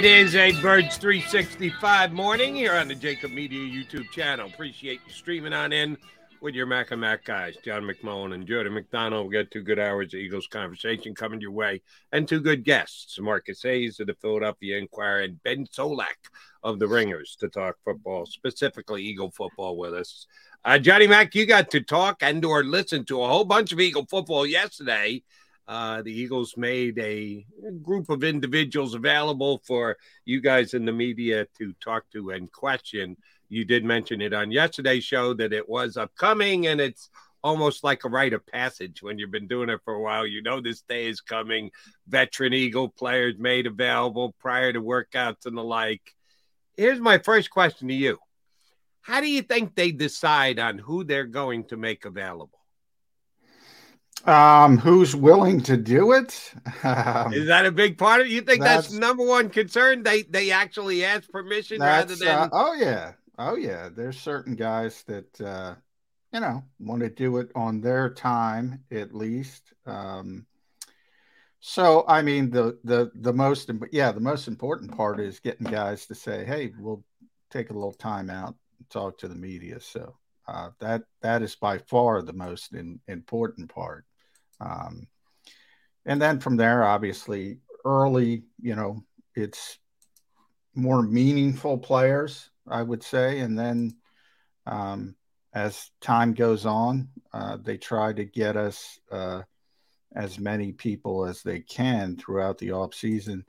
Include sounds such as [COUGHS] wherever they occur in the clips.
It is a Birds 365 morning here on the JAKIB Media YouTube channel. Appreciate you streaming on in with your Mac and Mac guys, John McMullen and Jody McDonald. We got two good hours of Eagles conversation coming your way and two good guests, Marcus Hayes of the Philadelphia Inquirer and Ben Solak of the Ringers to talk football, specifically Eagle football with us. Uh, Johnny Mac, you got to talk and or listen to a whole bunch of Eagle football yesterday. Uh, the Eagles made a group of individuals available for you guys in the media to talk to and question. You did mention it on yesterday's show that it was upcoming, and it's almost like a rite of passage when you've been doing it for a while. You know this day is coming. Veteran Eagle players made available prior to workouts and the like. Here's my first question to you How do you think they decide on who they're going to make available? Um, who's willing to do it? [LAUGHS] Um, Is that a big part of it? You think that's, that's- number one concern? They they actually ask permission rather than uh, oh yeah, oh yeah. There's certain guys that uh, you know want to do it on their time at least. Um, so I mean the the the most yeah the most important part is getting guys to say, hey, we'll take a little time out and talk to the media. So uh, that that is by far the most in, important part. Um, and then from there, obviously, early, you know, it's more meaningful players, I would say. And then um, as time goes on, uh, they try to get us uh, as many people as they can throughout the off season.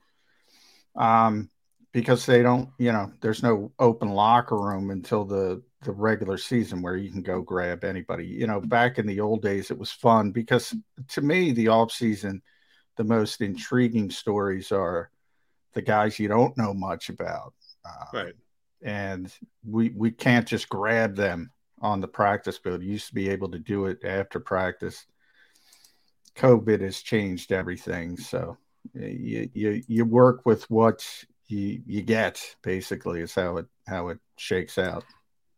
Um, because they don't, you know, there's no open locker room until the the regular season where you can go mm-hmm. grab anybody. You know, mm-hmm. back in the old days, it was fun because mm-hmm. to me, the off season, the most intriguing stories are the guys you don't know much about. Uh, right. And we we can't just grab them on the practice field. You used to be able to do it after practice. COVID has changed everything. So you you, you work with what you you get basically is how it how it shakes out.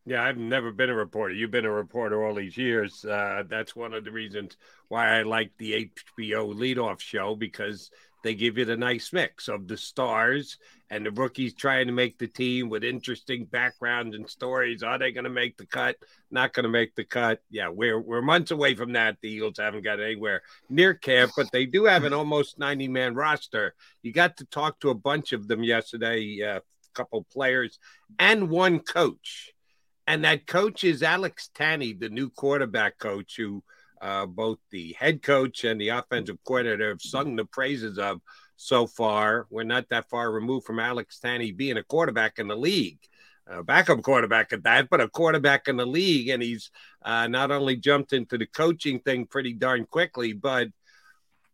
Yeah, I've never been a reporter. You've been a reporter all these years. Uh, that's one of the reasons why I like the HBO leadoff show because they give you the nice mix of the stars and the rookies trying to make the team with interesting backgrounds and stories. Are they going to make the cut? Not going to make the cut. Yeah, we're we're months away from that. The Eagles haven't got anywhere near camp, but they do have an almost 90 man roster. You got to talk to a bunch of them yesterday, a uh, couple players and one coach. And that coach is Alex Tanney, the new quarterback coach who uh, both the head coach and the offensive coordinator have sung the praises of so far. We're not that far removed from Alex Tanney being a quarterback in the league. a backup quarterback at that, but a quarterback in the league. And he's uh, not only jumped into the coaching thing pretty darn quickly, but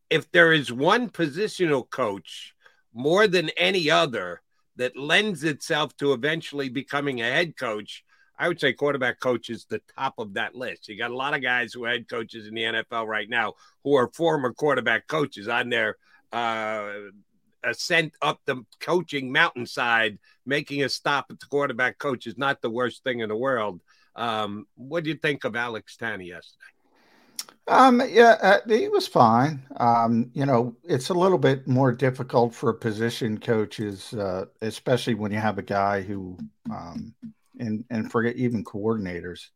if there is one positional coach more than any other that lends itself to eventually becoming a head coach, I would say quarterback coach is the top of that list. You got a lot of guys who are head coaches in the NFL right now who are former quarterback coaches on their uh, ascent up the coaching mountainside. Making a stop at the quarterback coach is not the worst thing in the world. Um, what do you think of Alex Tanney yesterday? Um, yeah, uh, he was fine. Um, you know, it's a little bit more difficult for position coaches, uh, especially when you have a guy who um, and and forget even coordinators.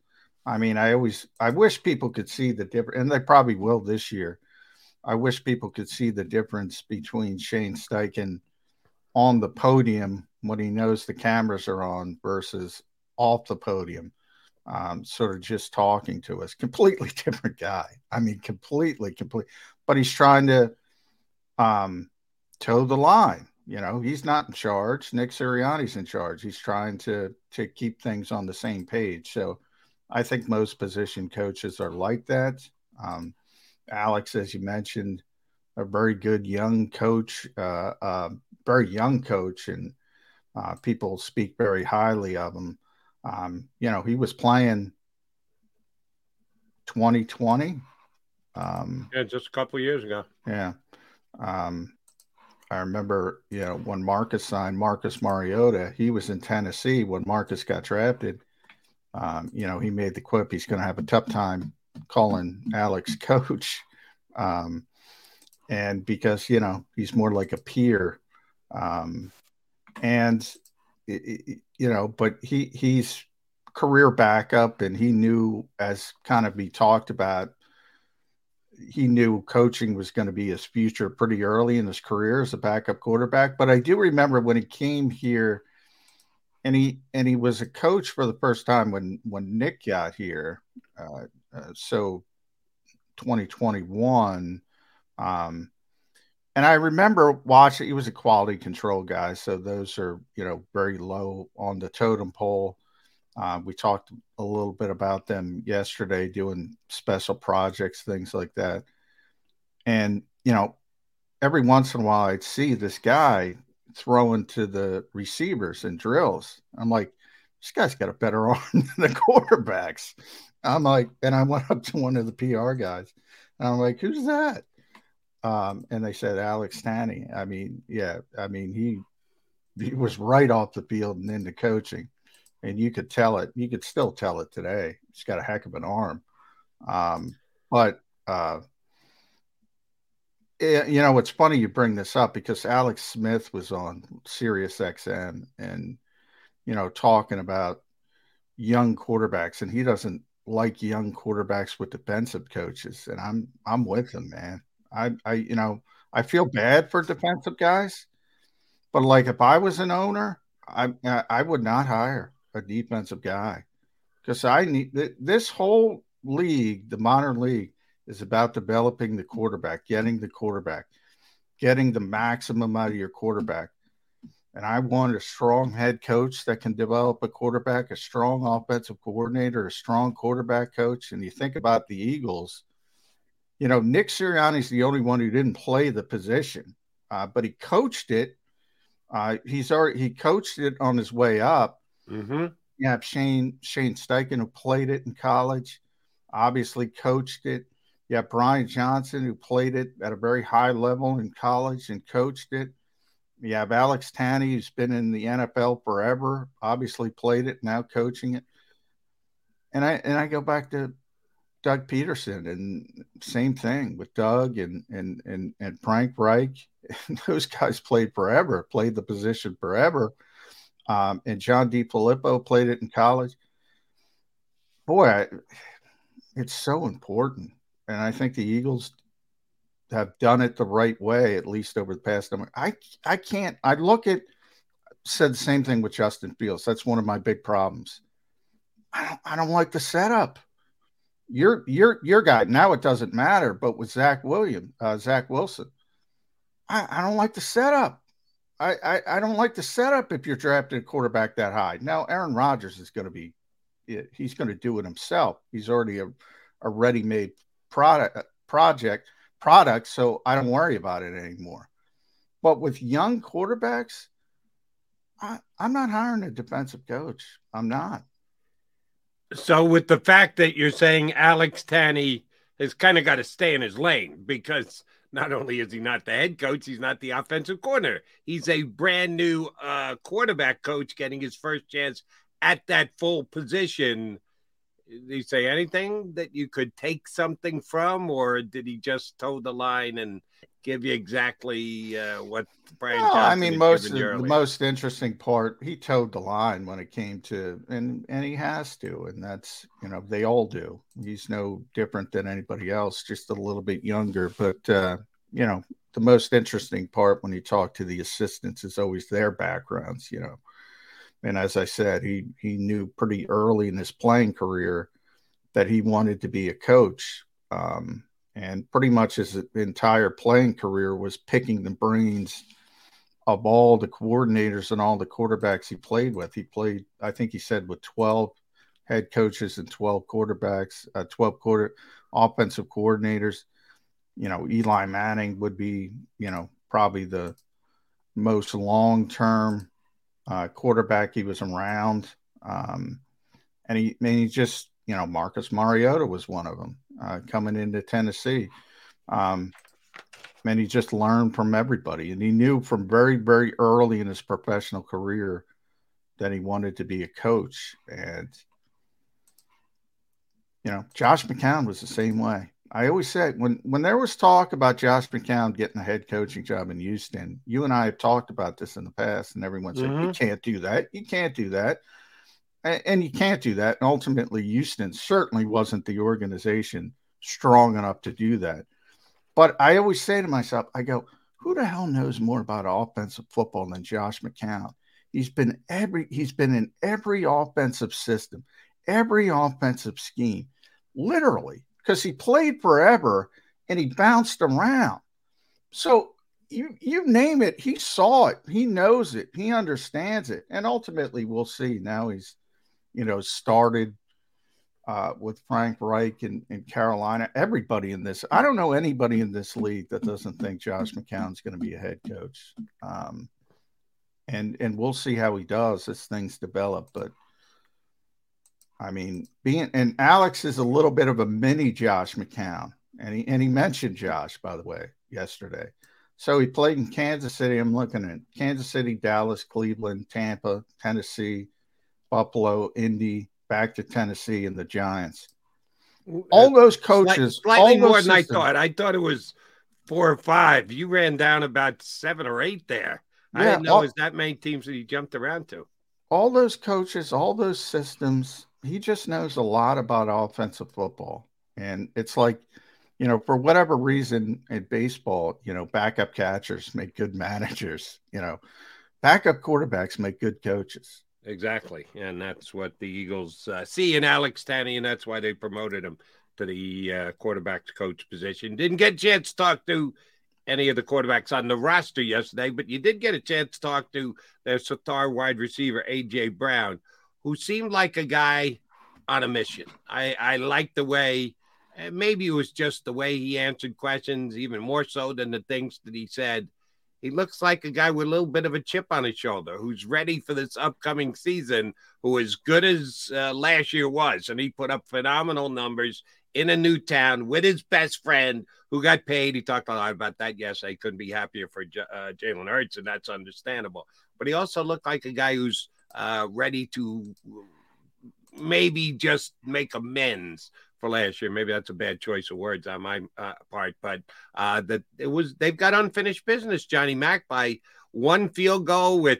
I mean, I always I wish people could see the difference, and they probably will this year. I wish people could see the difference between Shane Steichen on the podium when he knows the cameras are on versus off the podium, um, sort of just talking to us. Completely [LAUGHS] different guy. I mean, completely, complete. But he's trying to um, toe the line. You know, he's not in charge. Nick Sirianni's in charge. He's trying to to keep things on the same page. So I think most position coaches are like that. Um, Alex, as you mentioned, a very good young coach, uh, uh, very young coach, and uh, people speak very highly of him. Um, you know, he was playing 2020. Um, yeah, just a couple years ago. Yeah. Um, I remember, you know, when Marcus signed Marcus Mariota, he was in Tennessee when Marcus got drafted. Um, you know, he made the quip he's going to have a tough time calling Alex [LAUGHS] coach. Um, and because, you know, he's more like a peer. Um, and, it, it, you know, but he he's career backup and he knew, as kind of be talked about, he knew coaching was going to be his future pretty early in his career as a backup quarterback. But I do remember when he came here, and he and he was a coach for the first time when when Nick got here. Uh, uh, so 2021. Um, and I remember watching. He was a quality control guy, so those are you know very low on the totem pole. Uh, we talked a little bit about them yesterday, doing special projects, things like that. And, you know, every once in a while I'd see this guy throwing to the receivers and drills. I'm like, this guy's got a better [LAUGHS] arm than the quarterbacks. I'm like, and I went up to one of the PR guys and I'm like, who's that? Um, and they said Alex Tanney. I mean, yeah, I mean, he he was right off the field and into coaching and you could tell it. You could still tell it today. He's got a heck of an arm. Um, but uh, it, you know, it's funny you bring this up because Alex Smith was on Sirius XM and you know talking about young quarterbacks, and he doesn't like young quarterbacks with defensive coaches, and I'm I'm with him, man. I I you know I feel bad for defensive guys, but like if I was an owner, I I would not hire a defensive guy because I need this whole league, the modern league, is about developing the quarterback, getting the quarterback, getting the maximum out of your quarterback. And I want a strong head coach that can develop a quarterback, a strong offensive coordinator, a strong quarterback coach. And you think about the Eagles, you know, Nick Sirianni's the only one who didn't play the position, uh, but he coached it Uh, he's already he coached it on his way up. Mm-hmm. Yeah, Shane Shane Steichen who played it in college, obviously coached it. Yeah, Brian Johnson who played it at a very high level in college and coached it. You have Alex Tanney who's been in the NFL forever, obviously played it, now coaching it. And I and I go back to Doug Pederson and same thing with Doug and and and and Frank Reich. [LAUGHS] Those guys played forever, played the position forever. Um, and John DeFilippo played it in college. Boy, I, it's so important, and I think the Eagles have done it the right way, at least over the past number. I I can't. I look at said the same thing with Justin Fields. That's one of my big problems. I don't I don't like the setup. Your your your guy now it doesn't matter, but with Zach William, uh, Zach Wilson, I, I don't like the setup. I, I, I don't like the setup if you're drafting a quarterback that high. Now Aaron Rodgers is going to be he's going to do it himself. He's already a, a ready-made product uh, project product, so I don't worry about it anymore. But with young quarterbacks, I, I'm not hiring a defensive coach. I'm not. So, with the fact that you're saying Alex Tanney has kind of got to stay in his lane because not only is he not the head coach, he's not the offensive coordinator. He's a brand new uh, quarterback coach getting his first chance at that full position. Did he say anything that you could take something from, or did he just toe the line and give you exactly uh, what Brian? No, I mean, most the most interesting part, he towed the line when it came to, and and he has to, and that's you know they all do. He's no different than anybody else, just a little bit younger. But uh, you know, the most interesting part when you talk to the assistants is always their backgrounds. You know, and as I said, he he knew pretty early in his playing career that he wanted to be a coach. Um, and pretty much his entire playing career was picking the brains of all the coordinators and all the quarterbacks he played with. He played, I think he said, with 12 head coaches and 12 quarterbacks, uh, 12 quarter offensive coordinators. You know, Eli Manning would be, you know, probably the most long term uh, quarterback he was around. Um, and he, I mean, he just, you know, Marcus Mariota was one of them uh, coming into Tennessee. Um, and he just learned from everybody. And he knew from very, very early in his professional career that he wanted to be a coach. And, you know, Josh McCown was the same way. I always said when when there was talk about Josh McCown getting a head coaching job in Houston, you and I have talked about this in the past, and everyone said mm-hmm. you can't do that. You can't do that, and, you can't do that. And ultimately, Houston certainly wasn't the organization strong enough to do that. But I always say to myself, I go, who the hell knows more about offensive football than Josh McCown? He's been every he's been in every offensive system, every offensive scheme, literally because he played forever and he bounced around. So you you name it, he saw it, he knows it, he understands it, and ultimately we'll see. Now he's, you know, started uh, with Frank Reich in, in Carolina. Everybody in this, I don't know anybody in this league that doesn't think Josh McCown's going to be a head coach. Um, and and we'll see how he does as things develop. But I mean, being and Alex is a little bit of a mini Josh McCown, and he and he mentioned Josh by the way yesterday. So he played in Kansas City. I'm looking at Kansas City, Dallas, Cleveland, Tampa, Tennessee, Buffalo, Indy, back to Tennessee, and the Giants. All uh, those coaches, slightly all more than systems, I thought. I thought it was four or five. You ran down about seven or eight there. Yeah, I didn't know all, it was that many teams that he jumped around to. All those coaches, all those systems, he just knows a lot about offensive football. And it's like, you know, for whatever reason in baseball, you know, backup catchers make good [LAUGHS] managers, you know, backup quarterbacks make good coaches. Exactly. And that's what the Eagles uh, see in Alex Tanney, and that's why they promoted him to the uh, quarterback coach position. Didn't get a chance to talk to any of the quarterbacks on the roster yesterday, but you did get a chance to talk to their star wide receiver, A.J. Brown, who seemed like a guy on a mission. I, I like the way, maybe it was just the way he answered questions, even more so than the things that he said. He looks like a guy with a little bit of a chip on his shoulder who's ready for this upcoming season, who as good as uh, last year was. And he put up phenomenal numbers in a new town with his best friend who got paid. He talked a lot about that Yes, I Couldn't be happier for uh, Jalen Hurts, and that's understandable. But he also looked like a guy who's uh, ready to maybe just make amends for last year. Maybe that's a bad choice of words on my uh, part, but uh, that it was they've got unfinished business. Johnny Mack by one field goal with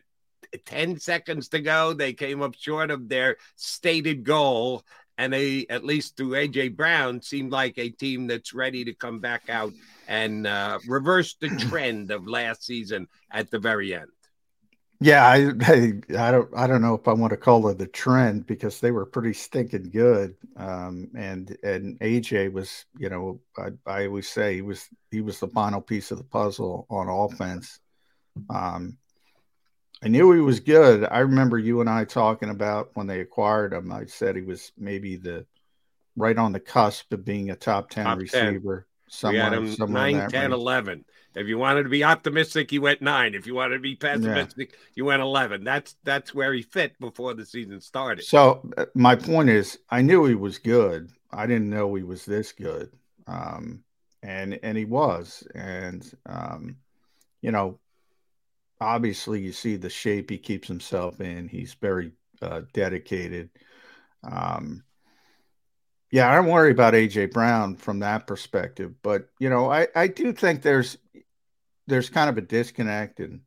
10 seconds to go. They came up short of their stated goal. And they, at least through AJ Brown, seemed like a team that's ready to come back out and uh, reverse the [CLEARS THROAT] trend of last season at the very end. Yeah, I, I, I don't I don't know if I want to call it the trend because they were pretty stinking good. Um, and and AJ was, you know, I, I always say he was he was the final piece of the puzzle on offense. Um, I knew he was good. I remember you and I talking about when they acquired him. I said he was maybe the right on the cusp of being a top ten top receiver. 10. Somewhere, we had him somewhere 9, 10, range. 11. If you wanted to be optimistic, he went nine. If you wanted to be pessimistic, yeah. you went eleven. That's that's where he fit before the season started. So uh, my point is, I knew he was good. I didn't know he was this good, um, and and he was. And um, you know, obviously, you see the shape he keeps himself in. He's very uh, dedicated. Um, yeah, I don't worry about AJ Brown from that perspective, but you know, I I do think there's there's kind of a disconnect and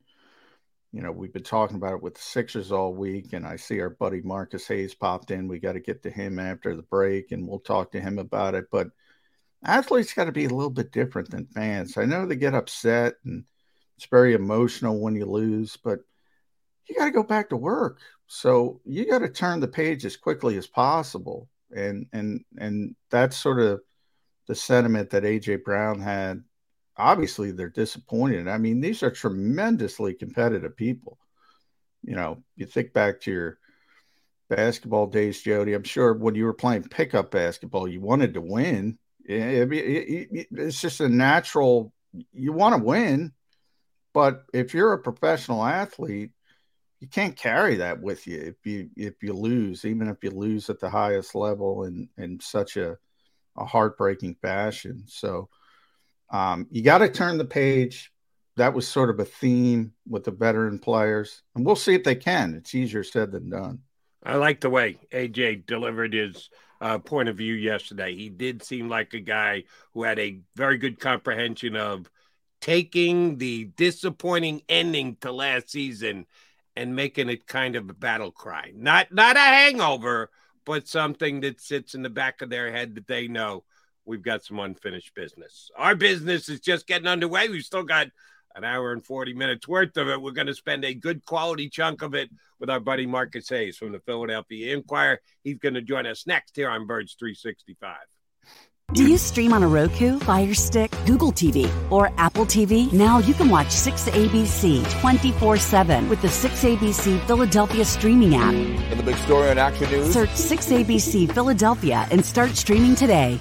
you know we've been talking about it with the sixers all week and i see our buddy marcus hayes popped in. We got to get to him after the break and we'll talk to him about it. But athletes got to be a little bit different than fans. I know they get upset and it's very emotional when you lose but you got to go back to work. So you got to turn the page as quickly as possible. And and and that's sort of the sentiment that aj brown had obviously they're disappointed. I mean, these are tremendously competitive people. You know, you think back to your basketball days, Jody. I'm sure when you were playing pickup basketball, you wanted to win. It's just a natural. You want to win, but if you're a professional athlete, you can't carry that with you if you if you lose, even if you lose at the highest level in in such a a heartbreaking fashion. So um, you got to turn the page. That was sort of a theme with the veteran players, and we'll see if they can. It's easier said than done. I like the way AJ delivered his uh, point of view yesterday. He did seem like a guy who had a very good comprehension of taking the disappointing ending to last season and making it kind of a battle cry. Not not a hangover, but something that sits in the back of their head that they know we've got some unfinished business. Our business is just getting underway. We've still got an hour and 40 minutes worth of it. We're going to spend a good quality chunk of it with our buddy Marcus Hayes from the Philadelphia Inquirer. He's going to join us next here on Birds 365. Do you stream on a Roku, Fire Stick, Google TV, or Apple TV? Now you can watch 6ABC 24 7 with the 6ABC Philadelphia streaming app. And the big story on Action News? Search 6ABC Philadelphia and start streaming today.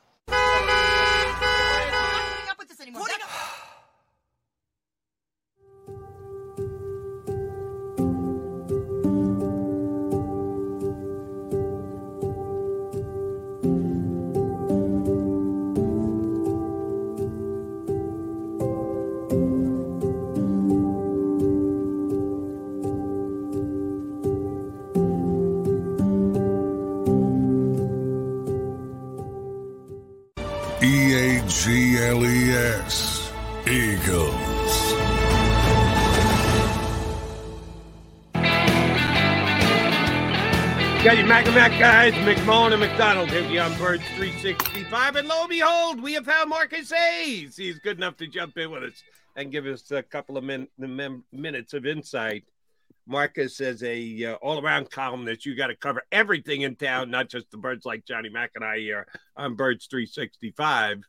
Guys, McMullen and McDonald you on Birds 365. And lo and behold, we have found Marcus Hayes. He's good enough to jump in with us and give us a couple of min- min- minutes of insight. Marcus is a uh, all-around columnist. You got to cover everything in town, not just the birds like Johnny Mac and I here on Birds 365.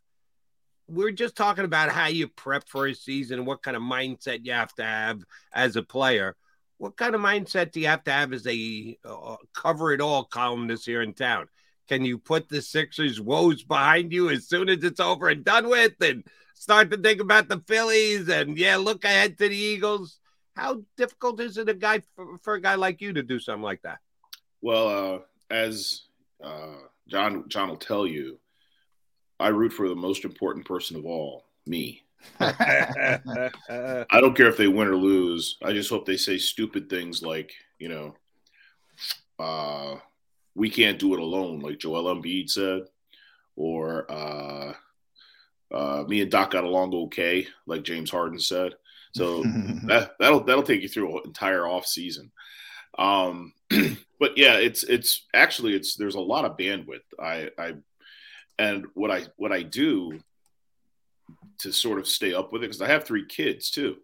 We're just talking about how you prep for a season and what kind of mindset you have to have as a player. What kind of mindset do you have to have as a uh, cover it all columnist here in town? Can you put the Sixers' woes behind you as soon as it's over and done with and start to think about the Phillies and, yeah, look ahead to the Eagles? How difficult is it a guy for, for a guy like you to do something like that? Well, uh, as uh, John John will tell you, I root for the most important person of all, me. I don't care if they win or lose. I just hope they say stupid things like, you know, uh, we can't do it alone, like Joel Embiid said, or uh, uh, me and Doc got along okay, like James Harden said. So [LAUGHS] that that'll that'll take you through an entire off season. Um, [CLEARS THROAT] but yeah, it's it's actually it's there's a lot of bandwidth. I I and what I what I do to sort of stay up with it because I have three kids too,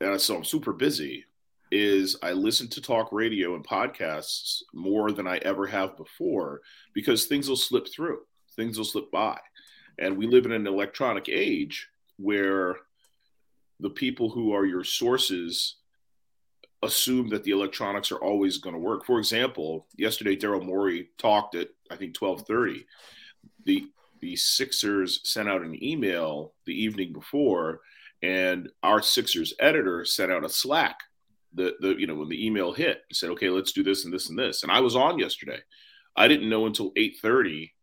and so I'm super busy. Is I listen to talk radio and podcasts more than I ever have before because things will slip through, things will slip by, and we live in an electronic age where the people who are your sources assume that the electronics are always going to work. For example, yesterday Daryl Morey talked at I think twelve thirty. The the Sixers sent out an email the evening before, and our Sixers editor sent out a Slack. The the you know when the email hit, said, "Okay, let's do this and this and this." And I was on yesterday. I didn't know until eight thirty,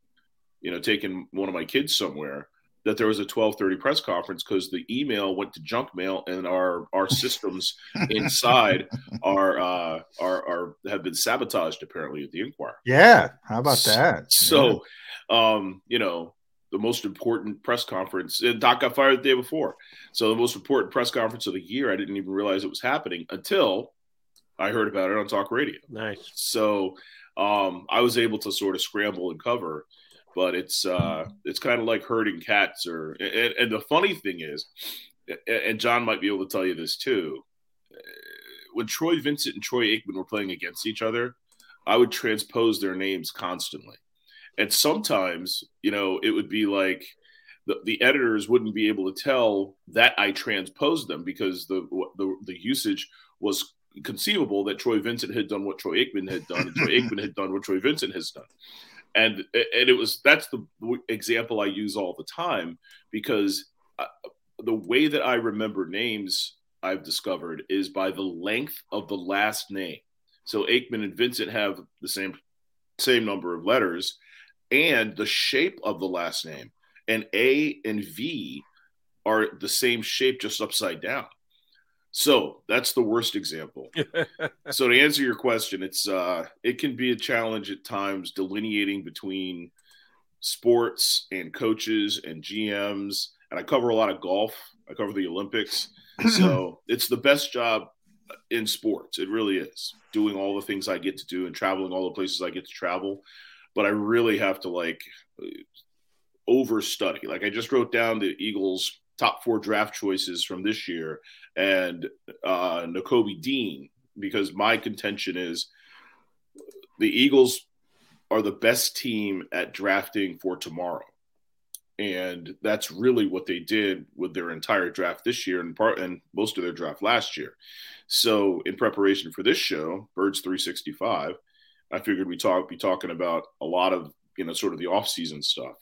you know, taking one of my kids somewhere that there was a 12:30 press conference because the email went to junk mail and our our [LAUGHS] systems inside are uh are are have been sabotaged apparently at the Inquirer. Yeah, how about that? So, um, you know, the most important press conference. And Doc got fired the day before, so the most important press conference of the year. I didn't even realize it was happening until I heard about it on talk radio. Nice. So, um, I was able to sort of scramble and cover but it's uh it's kind of like herding cats or and, and, the funny thing is and john might be able to tell you this too when troy vincent and troy aikman were playing against each other i would transpose their names constantly. And sometimes you know it would be like the, the editors wouldn't be able to tell that i transposed them because the the, the usage was conceivable that troy vincent had done what troy aikman had done and troy [LAUGHS] aikman had done what troy vincent has done and and it was that's the example I use all the time because uh, the way that I remember names I've discovered is by the length of the last name. So Aikman and Vincent have the same same number of letters and the shape of the last name. And A and V are the same shape just upside down. So that's the worst example. [LAUGHS] so to answer your question, it's uh, it can be a challenge at times delineating between sports and coaches and GMs. And I cover a lot of golf. I cover the Olympics. so [CLEARS THROAT] it's the best job in sports. It really is doing all the things I get to do and traveling all the places I get to travel. But I really have to like overstudy. Like I just wrote down the Eagles top four draft choices from this year and uh, Dean because my contention is the Eagles are the best team at drafting for tomorrow. And that's really what they did with their entire draft this year and part and most of their draft last year. So in preparation for this show, Birds 365, I figured we talk be talking about a lot of you know sort of the off-season stuff.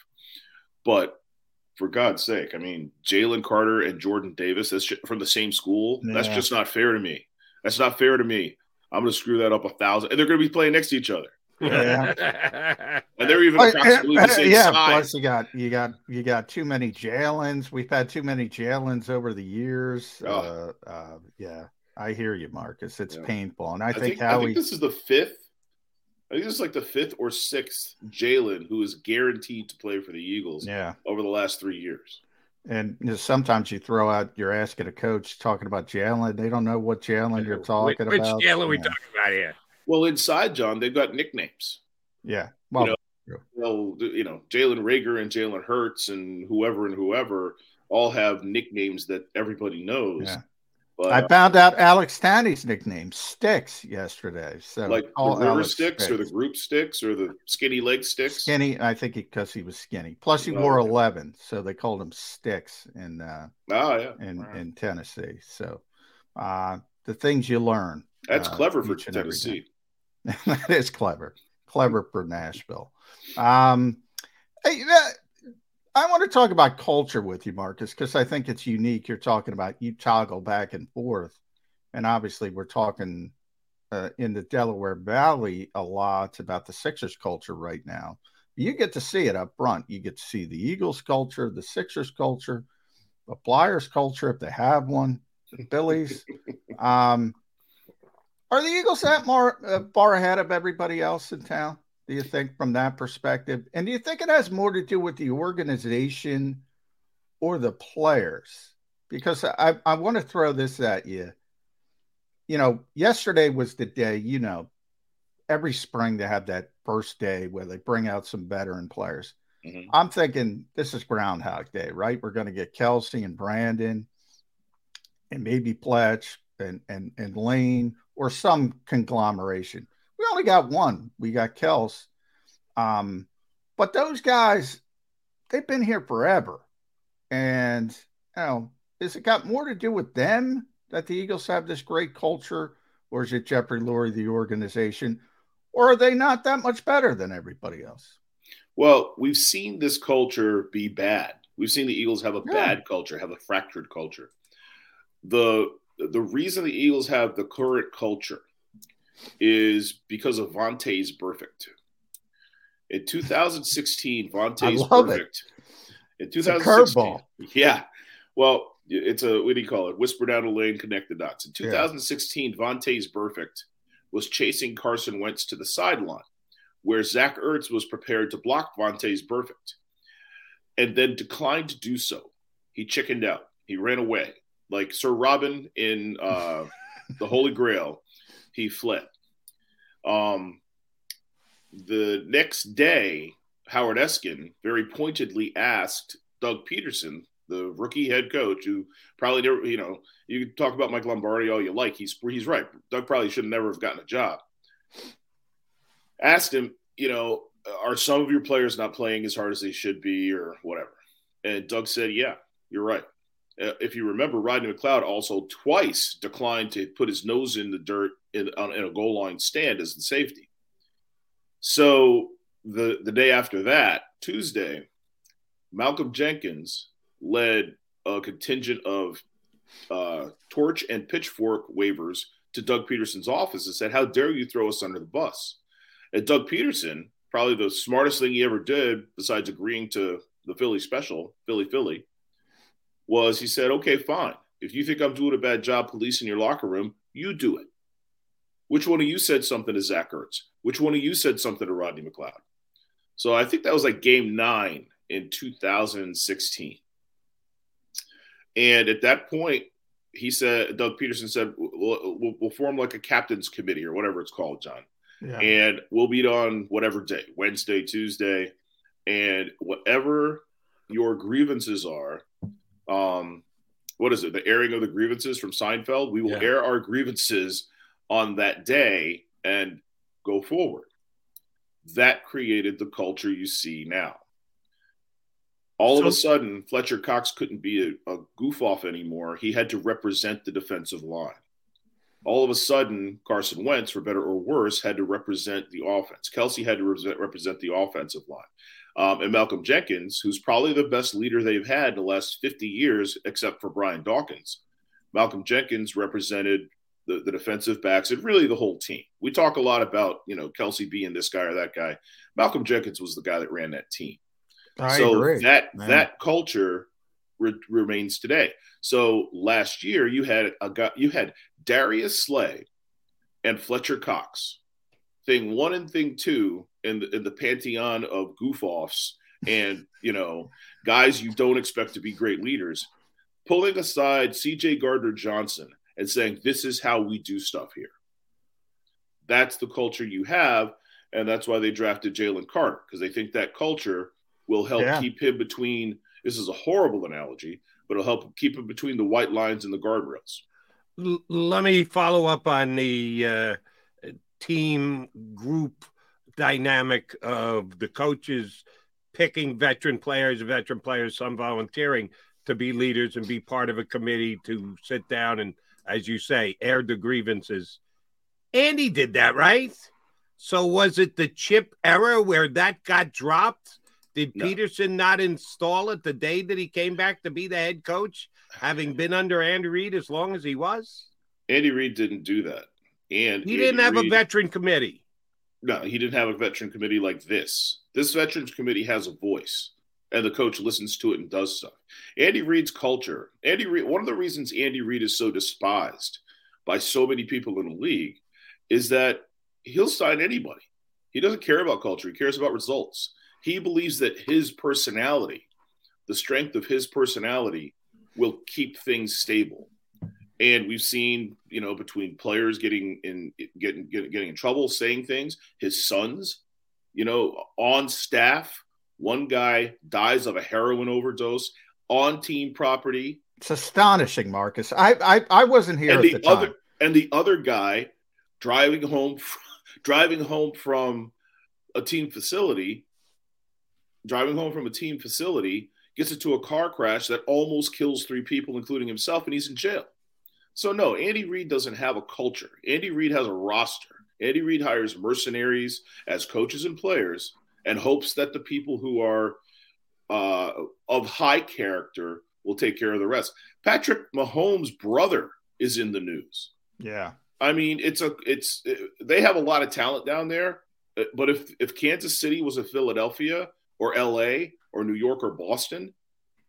But for God's sake, I mean, Jalen Carter and Jordan Davis, that's from the same school. Yeah. That's just not fair to me. That's not fair to me. I'm going to screw that up a thousand. And they're going to be playing next to each other. Yeah. and they're even approximately the same yeah, size. plus you got you got you got too many Jalen's. We've had too many Jalen's over the years. Oh. Uh, uh, yeah, I hear you, Marcus. It's yeah. painful, and I, I think, think Howie. I think this is the fifth I think it's like the fifth or sixth Jalen who is guaranteed to play for the Eagles. Yeah. over the last three years. And you know, sometimes you throw out, you're asking a coach talking about Jalen. They don't know what Jalen you're talking Which about. Which Jalen we Yeah. talking about here? Well, inside John, they've got nicknames. Yeah. Well, you know, well, you know, Jalen Reagor and Jalen Hurts and whoever and whoever all have nicknames that everybody knows. Yeah. But, I found out Alex Tanney's nickname Sticks yesterday. So like the river Alex sticks or the group sticks or the skinny leg sticks. skinny. I think because he was skinny. Plus, he Oh, wore okay. eleven, so they called him Sticks in uh, Oh yeah, in in Tennessee. So uh, the things you learn. that's uh, clever for each and every day. Tennessee. [LAUGHS] that is clever. Clever for Nashville. Um, hey, that, I want to talk about culture with you, Marcus, because I think it's unique. You're talking about you toggle back and forth, and obviously we're talking uh, in the Delaware Valley a lot about the Sixers culture right now. You get to see it up front. You get to see the Eagles culture, the Sixers culture, the Flyers culture if they have one, the Phillies. [LAUGHS] um, are the Eagles that more uh, far ahead of everybody else in town? Do you think from that perspective? And do you think it has more to do with the organization or the players? Because I, I want to throw this at you. You know, yesterday was the day, you know, every spring they have that first day where they bring out some veteran players. Mm-hmm. I'm thinking this is Groundhog Day, right? We're going to get Kelce and Brandon and maybe Fletch and, and, and Lane or some conglomeration. We only got one. We got Kels. Um, but those guys, they've been here forever. And, you know, has it got more to do with them that the Eagles have this great culture? Or is it Jeffrey Lurie, the organization? Or are they not that much better than everybody else? Well, we've seen this culture be bad. We've seen the Eagles have a Yeah. bad culture, have a fractured culture. The the reason the Eagles have the current culture is because of Vontaze Burfict. In 2016, Vontae's love it. perfect. In It's a 2016, curveball. yeah. Well, it's a what do you call it? Whisper down the lane, connect the dots. In Yeah. 2016, Vontaze Burfict was chasing Carson Wentz to the sideline, where Zach Ertz was prepared to block Vontaze Burfict, and then declined to do so. He chickened out. He ran away, like Sir Robin in uh, [LAUGHS] the Holy Grail. He fled. Um, the next day, Howard Eskin very pointedly asked Doug Pederson, the rookie head coach, who probably never, you know, you can talk about Mike Lombardi all you like. He's he's right. Doug probably should never have gotten a job. Asked him, you know, are some of your players not playing as hard as they should be, or whatever? And Doug said, "Yeah, you're right." Uh, if you remember, Rodney McLeod also twice declined to put his nose in the dirt in, on, in a goal line stand as the safety. So the the day after that, Tuesday, Malcolm Jenkins led a contingent of uh, torch and pitchfork wavers to Doug Pederson's office and said, "How dare you throw us under the bus?" And Doug Pederson, probably the smartest thing he ever did, besides agreeing to the Philly special, Philly Philly, was he said, "Okay, fine. If you think I'm doing a bad job policing your locker room, you do it. Which one of you said something to Zach Ertz? Which one of you said something to Rodney McLeod? So I think that was like game nine in 2016. And at that point, he said, Doug Pederson said, we'll, we'll, we'll form like a captain's committee or whatever it's called, John. Yeah. And we'll meet on whatever day, Wednesday, Tuesday, and whatever your grievances are, um, what is it? The airing of the grievances from Seinfeld. We will Yeah. air our grievances on that day and go forward. That created the culture you see now. All of a sudden, Fletcher Cox couldn't be a, a goof off anymore. He had to represent the defensive line. All of a sudden, Carson Wentz, for better or worse, had to represent the offense. Kelce had to represent, represent the offensive line. Um, and Malcolm Jenkins, who's probably the best leader they've had in the last 50 years, except for Brian Dawkins. Malcolm Jenkins represented the, the defensive backs and really the whole team. We talk a lot about, you know, Kelce being this guy or that guy. Malcolm Jenkins was the guy that ran that team. I so agree, that man. that culture re- remains today. So last year you had a guy, you had Darius Slay and Fletcher Cox, thing one and thing two in the, in the pantheon of goof offs and you know guys you don't expect to be great leaders, pulling aside C.J. Gardner Johnson and saying this is how we do stuff here. That's the culture you have, and that's why they drafted Jalen Carter because they think that culture will help Yeah. keep him between. This is a horrible analogy, but it'll help keep him between the white lines and the guardrails. L- let me follow up on the uh, team group dynamic of the coaches picking veteran players, veteran players, some volunteering to be leaders and be part of a committee to sit down and, as you say, air the grievances. Andy did that, right? So was it the chip era where that got dropped? Did No. Pederson not install it the day that he came back to be the head coach, having been under Andy Reid as long as he was? Andy Reid didn't do that, and He didn't Andy have a veteran committee. No, he didn't have a veteran committee like this. This veterans committee has a voice, and the coach listens to it and does stuff. Andy Reid's culture. Andy Reid. One of the reasons Andy Reid is so despised by so many people in the league is that he'll sign anybody. He doesn't care about culture. He cares about results. He believes that his personality, the strength of his personality, will keep things stable and we've seen you know between players getting in getting getting, getting in trouble saying things his sons you know on staff one guy dies of a heroin overdose on team property. It's astonishing, Marcus. I I, I wasn't here and at the, the other and the other guy driving home [LAUGHS] driving home from a team facility driving home from a team facility gets into a car crash that almost kills three people including himself and he's in jail so no andy reid doesn't have a culture andy reid has a roster andy reid hires mercenaries as coaches and players and hopes that the people who are uh, of high character will take care of the rest patrick mahomes brother is in the news yeah. I mean, it's a it's they have a lot of talent down there, but if if Kansas City was a Philadelphia or L.A. or New York or Boston,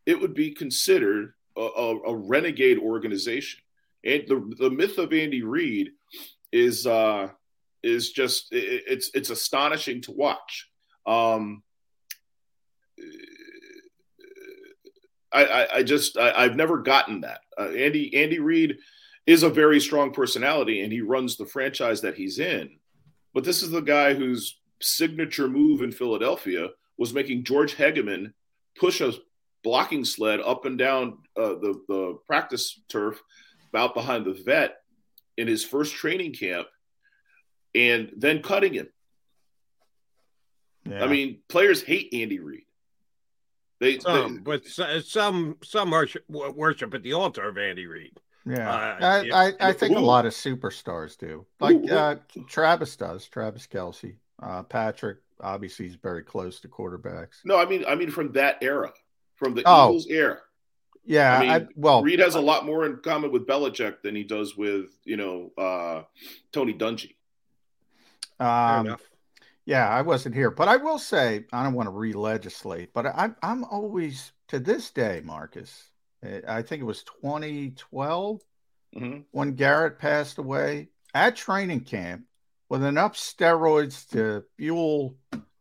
it would be considered a, a, a renegade organization. And the the myth of Andy Reid is uh, is just it, it's it's astonishing to watch. Um, I, I, I just I, I've never gotten that. Uh, Andy Andy Reid is a very strong personality and he runs the franchise that he's in. But this is the guy whose signature move in Philadelphia was making George Hegamin push a blocking sled up and down uh, the, the practice turf out behind the vet in his first training camp and then cutting him. Yeah. I mean, players hate Andy Reid. They, Some, they but some some worship, worship at the altar of Andy Reid. Yeah, Uh, I, yeah. I, I think a lot of superstars do. Like Ooh, ooh. uh, Travis does. Travis Kelce, uh, Patrick. Obviously, he's very close to quarterbacks. no, I mean, I mean from that era, from the Oh. Eagles era. Yeah, I mean, I- well- Reid has a lot more in common with Belichick than he does with you know uh, Tony Dungy. Um, enough. Yeah, I wasn't here, but I will say I don't want to re-legislate, but I'm I'm always to this day, Marcus. Uh, I think it was 2012 Mhm. when Garrett passed away at training camp with enough steroids to fuel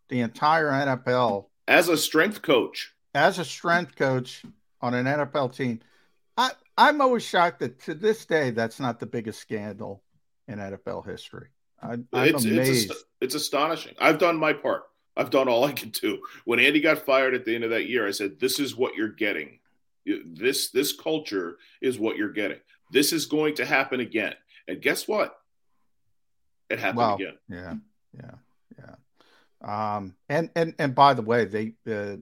the entire NFL As a strength coach, as a strength coach on an NFL team. I, I'm always shocked that to this day that's not the biggest scandal in NFL history. I, I'm it's, amazed. it's, it's astonishing. I've done my part. I've done all I can do. When Andy got fired at the end of that year, I said, "This is what you're getting. This this culture is what you're getting. This is going to happen again." And guess what? It happened Wow. again. Yeah, yeah, yeah. Um, and and and by the way, they uh,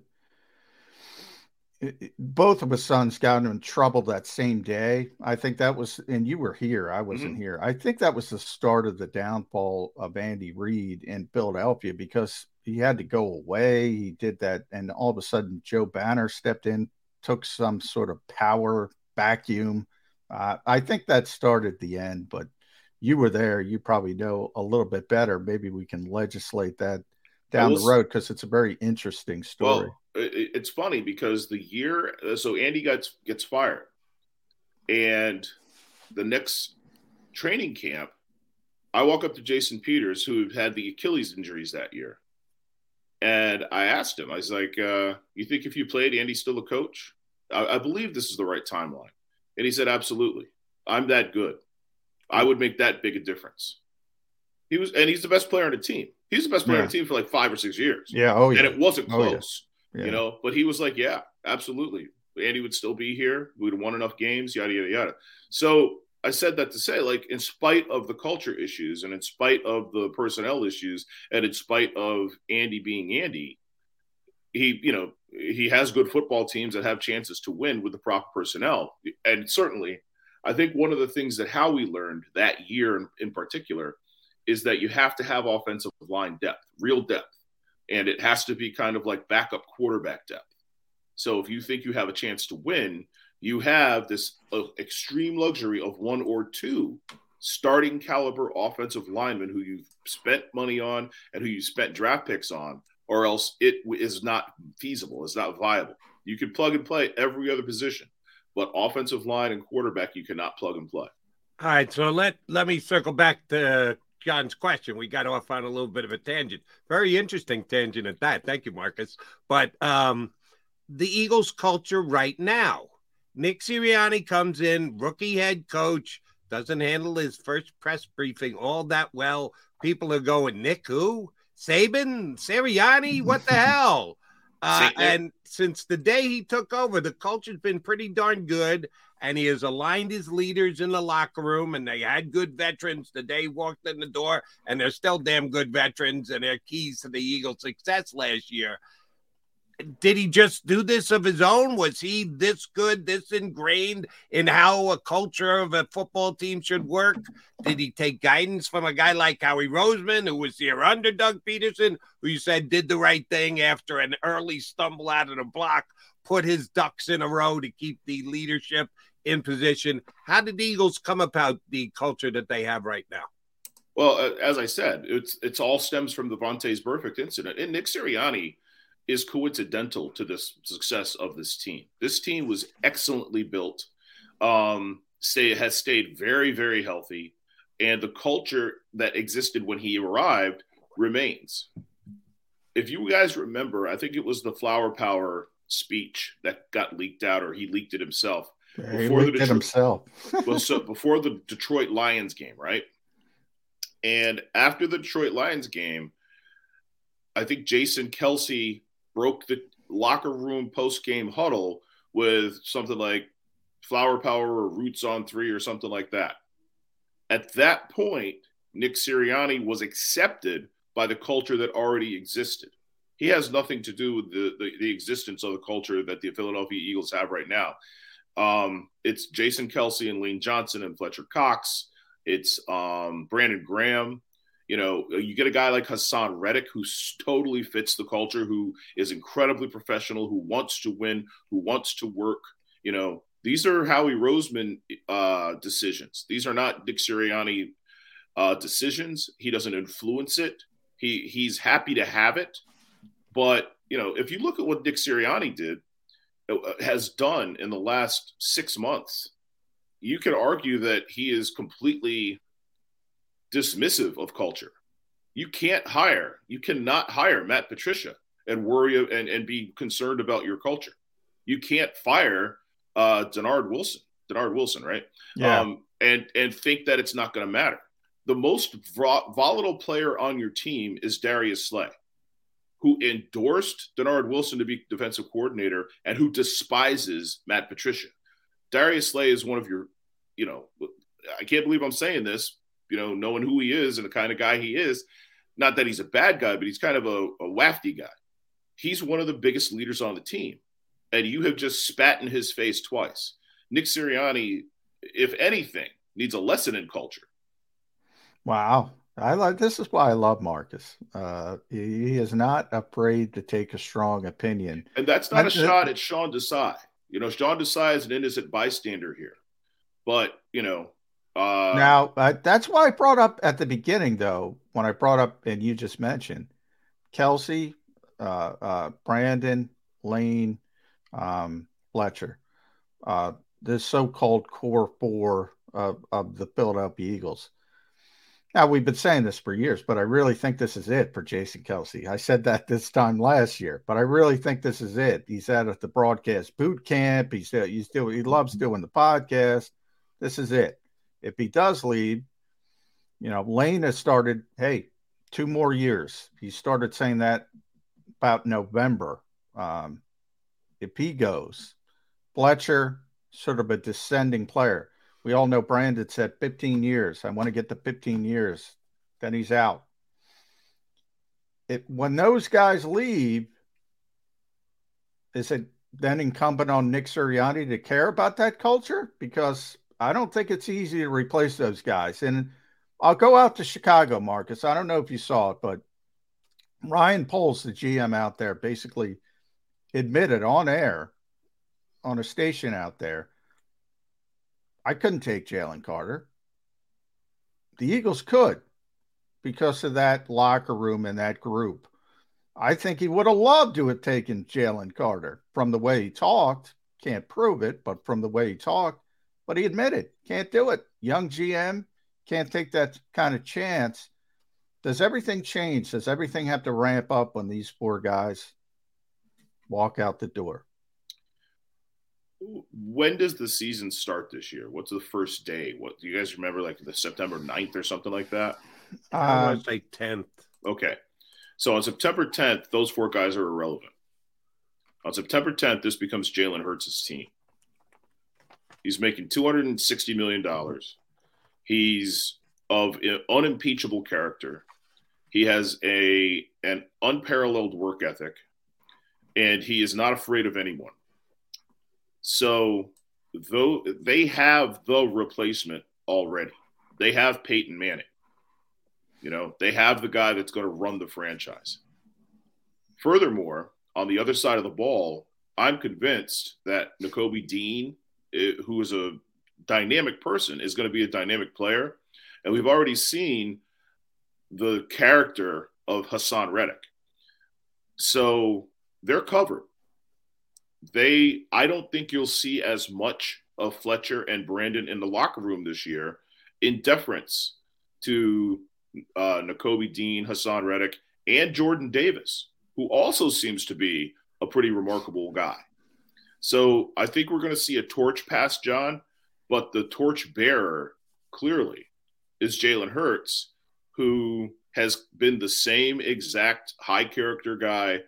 both of his sons got in trouble that same day. I think that was, and you were here. I wasn't Mhm. here. I think that was the start of the downfall of Andy Reid in Philadelphia because he had to go away. He did that, and all of a sudden, Joe Banner stepped in, took some sort of power vacuum. Uh, I think that started the end, but you were there. You probably know a little bit better. Maybe we can legislate that down will the road because it's a very interesting story. Well, it, it's funny because the year uh, so Andy gets gets fired, and the next training camp, I walk up to Jason Peters, who had the Achilles injuries that year, and I asked him, I was like, uh, "You think if you played, Andy's still a coach?" I, I believe this is the right timeline, and he said, "Absolutely, I'm that good. I would make that big a difference." He was, and he's the best player on the team. He's the best player on the team for like five or six years. Yeah, oh, yeah. and it wasn't Oh, yeah. close Yeah. you know. But he was like, "Yeah, absolutely." Andy would still be here. We'd have won enough games, yada yada yada. So I said that to say, like, in spite of the culture issues, and in spite of the personnel issues, and in spite of Andy being Andy, he, you know, he has good football teams that have chances to win with the proper personnel. And certainly, I think one of the things that Howie learned that year in, in particular is that you have to have offensive line depth, real depth and it has to be kind of like backup quarterback depth. So if you think you have a chance to win, you have this uh, extreme luxury of one or two starting caliber offensive linemen who you've spent money on and who you spent draft picks on, or else it is not feasible. It's not viable. You can plug and play every other position, but offensive line and quarterback you cannot plug and play. All right, so let let me circle back to John's question. We got off on a little bit of a tangent. Very interesting tangent at that. Thank you, Marcus. But um, the Eagles culture right now. Nick Sirianni comes in, rookie head coach, doesn't handle his first press briefing all that well. People are going, Nick who? Saban? Sirianni? What the [LAUGHS] hell? Uh, and since the day he took over, the culture's been pretty darn good and he has aligned his leaders in the locker room and they had good veterans the day he walked in the door and they're still damn good veterans and they're keys to the eagles success last year did he just do this of his own was he this good this ingrained in how a culture of a football team should work did he take guidance from a guy like howie roseman who was here under doug pederson who you said did the right thing after an early stumble out of the block put his ducks in a row to keep the leadership in position. How did the Eagles come about the culture that they have right now? Well, as I said, it's it's all stems from the Vontaze Burfict incident, and Nick Sirianni is coincidental to the success of this team. This team was excellently built, um, stay has stayed very very healthy, and the culture that existed when he arrived remains. If you guys remember, I think it was the Flower Power speech that got leaked out, or he leaked it himself Yeah, he leaked it Detroit- himself. [LAUGHS] well, so before the Detroit Lions game, right? And after the Detroit Lions game, I think Jason Kelce broke the locker room post game huddle with something like flower power or roots on three or something like that. At that point, Nick Sirianni was accepted by the culture that already existed. He has nothing to do with the, the, the existence of the culture that the Philadelphia Eagles have right now. Um, it's Jason Kelce and Lane Johnson and Fletcher Cox. It's um, Brandon Graham. You know, you get a guy like Haason Reddick who totally fits the culture, who is incredibly professional, who wants to win, who wants to work. You know, these are Howie Roseman uh, decisions. These are not Dick Sirianni uh, decisions. He doesn't influence it. He he's happy to have it, but you know, if you look at what Dick Sirianni did, uh, has done in the last six months, you could argue that he is completely dismissive of culture. You can't hire, you cannot hire Matt Patricia and worry and, and be concerned about your culture. You can't fire uh, Dennard Wilson, Dennard Wilson, right? Yeah. Um, and and think that it's not going to matter. The most volatile player on your team is Darius Slay, who endorsed Dennard Wilson to be defensive coordinator and who despises Matt Patricia. Darius Slay is one of your, you know, I can't believe I'm saying this, you know, knowing who he is and the kind of guy he is. Not that he's a bad guy, but he's kind of a, a wafty guy. He's one of the biggest leaders on the team. And you have just spat in his face twice. Nick Sirianni, if anything, needs a lesson in culture. Wow. I like this is why I love Marcus. Uh, he, is not afraid to take a strong opinion. And that's not a And- shot at Sean Desai. You know, Sean Desai is an innocent bystander here. But, you know, uh, now, uh, that's why I brought up at the beginning, though, when I brought up, and you just mentioned Kelce, uh, uh, Brandon, Lane, um, Fletcher, uh, this so called core four of, of the Philadelphia Eagles. Now, we've been saying this for years, but I really think this is it for Jason Kelce. I said that this time last year, but I really think this is it. He's out at the broadcast boot camp. He's, he's doing, he loves doing the podcast. This is it if he does leave, you know, Lane has started, hey, two more years. He started saying that about November. Um, if he goes, Fletcher, sort of a descending player. We all know Brandon said 15 years. I want to get to 15 years. Then he's out. It, when those guys leave, is it then incumbent on Nick Sirianni to care about that culture? Because I don't think it's easy to replace those guys. And I'll go out to Chicago, Marcus. I don't know if you saw it, but Ryan Poles, the GM out there, basically admitted on air on a station out there, I couldn't take Jalen Carter. The Eagles could because of that locker room and that group. I think he would have loved to have taken Jalen Carter from the way he talked. Can't prove it, but from the way he talked, but he admitted can't do it. Young GM can't take that kind of chance. Does everything change? Does everything have to ramp up when these four guys walk out the door? when does the season start this year? What's the first day? What do you guys remember? Like the September 9th or something like that? I Uh, want to say 10th. Okay. So on September 10th, those four guys are irrelevant. On September 10th, this becomes Jalen Hurts' team. He's making $260 million. He's of unimpeachable character. He has a an unparalleled work ethic, and he is not afraid of anyone. So, though they have the replacement already, they have Peyton Manning. You know, they have the guy that's going to run the franchise. Furthermore, on the other side of the ball, I'm convinced that Nakobe Dean, who is a dynamic person, is going to be a dynamic player. And we've already seen the character of Haason Reddick. So they're covered. They, I don't think you'll see as much of Fletcher and Brandon in the locker room this year in deference to uh, Dean, Hassan Reddick, and Jordan Davis, who also seems to be a pretty remarkable guy. So I think we're going to see a torch pass, John, but the torch bearer clearly is Jalen Hurts, who has been the same exact high character guy,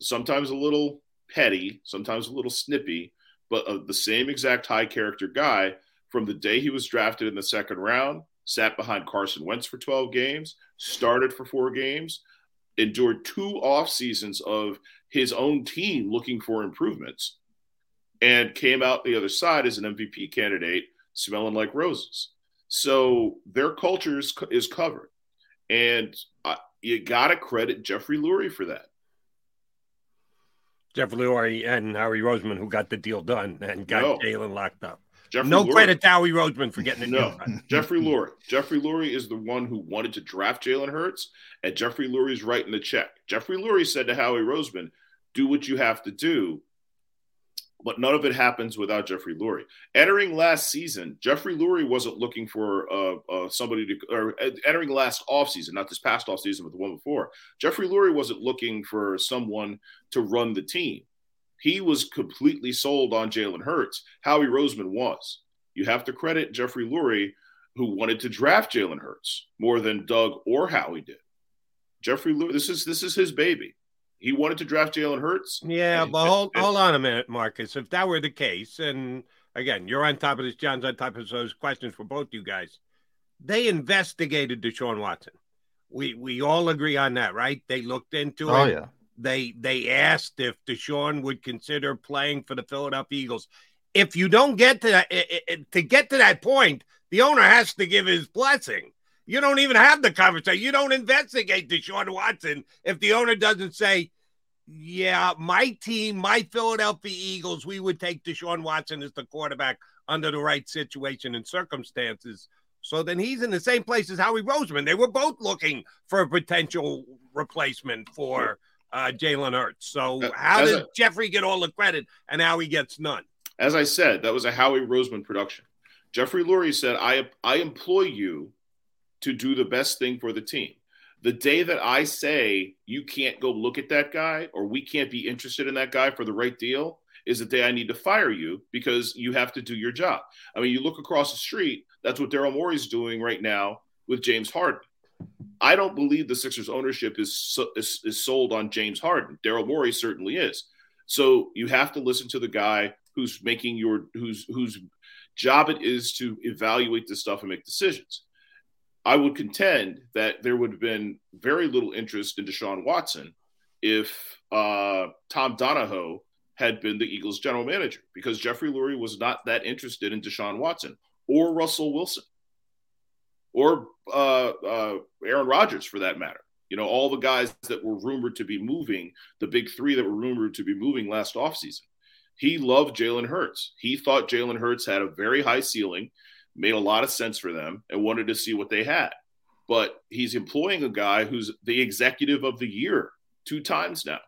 sometimes a little petty, sometimes a little snippy, but uh, the same exact high character guy from the day he was drafted in the second round, sat behind Carson Wentz for 12 games, started for four games, endured two off seasons of his own team looking for improvements, and came out the other side as an MVP candidate, smelling like roses. So their culture is, is covered. And uh, you got to credit Jeffrey Lurie for that. Jeffrey Lurie and Howie Roseman, who got the deal done and got No. Jalen locked up. Jeffrey no Lurie- credit to Howie Roseman for getting it No, deal done. [LAUGHS] [LAUGHS] Jeffrey Lurie. Jeffrey Lurie is the one who wanted to draft Jalen Hurts, and Jeffrey Lurie's writing the check. Jeffrey Lurie said to Howie Roseman, "Do what you have to do. But none of it happens without Jeffrey Lurie. Entering last season, Jeffrey Lurie wasn't looking for uh, uh, somebody to, or uh, entering last offseason, not this past offseason, but the one before. Jeffrey Lurie wasn't looking for someone to run the team. He was completely sold on Jalen Hurts. Howie Roseman was. You have to credit Jeffrey Lurie, who wanted to draft Jalen Hurts more than Doug or Howie did. Jeffrey Lurie, this is this is his baby. He wanted to draft Jalen Hurts. Yeah, but hold, hold on a minute, Marcus. If that were the case, and again, you're on top of this, John's on top of those questions for both you guys. They investigated Deshaun Watson. We we all agree on that, right? They looked into it. Oh it. yeah. They they asked if Deshaun would consider playing for the Philadelphia Eagles. If you don't get to that, i- i- to get to that point, the owner has to give his blessing. You don't even have the conversation. You don't investigate Deshaun Watson if the owner doesn't say, "Yeah, my team, my Philadelphia Eagles, we would take Deshaun Watson as the quarterback under the right situation and circumstances." So then he's in the same place as Howie Roseman. They were both looking for a potential replacement for uh, Jalen Hurts. So Uh, how as does a- Jeffrey get all the credit and Howie gets none? As I said, that was a Howie Roseman production. Jeffrey Lurie said, I, I employ you to do the best thing for the team. The day that I say you can't go look at that guy or we can't be interested in that guy for the right deal is the day I need to fire you because you have to do your job. I mean, you look across the street, that's what Daryl Morey's doing right now with James Harden. I don't believe the Sixers ownership is, is, is sold on James Harden. Daryl Morey certainly is. So you have to listen to the guy who's making your whose whose job it is to evaluate this stuff and make decisions. I would contend that there would have been very little interest in Deshaun Watson if uh, Tom Donahoe had been the Eagles' general manager, because Jeffrey Lurie was not that interested in Deshaun Watson or Russell Wilson or uh, uh, Aaron Rodgers, for that matter. You know, all the guys that were rumored to be moving, the big three that were rumored to be moving last offseason. He loved Jalen Hurts. He thought Jalen Hurts had a very high ceiling, made a lot of sense for them, and wanted to see what they had. But he's employing a guy who's the executive of the year two times now.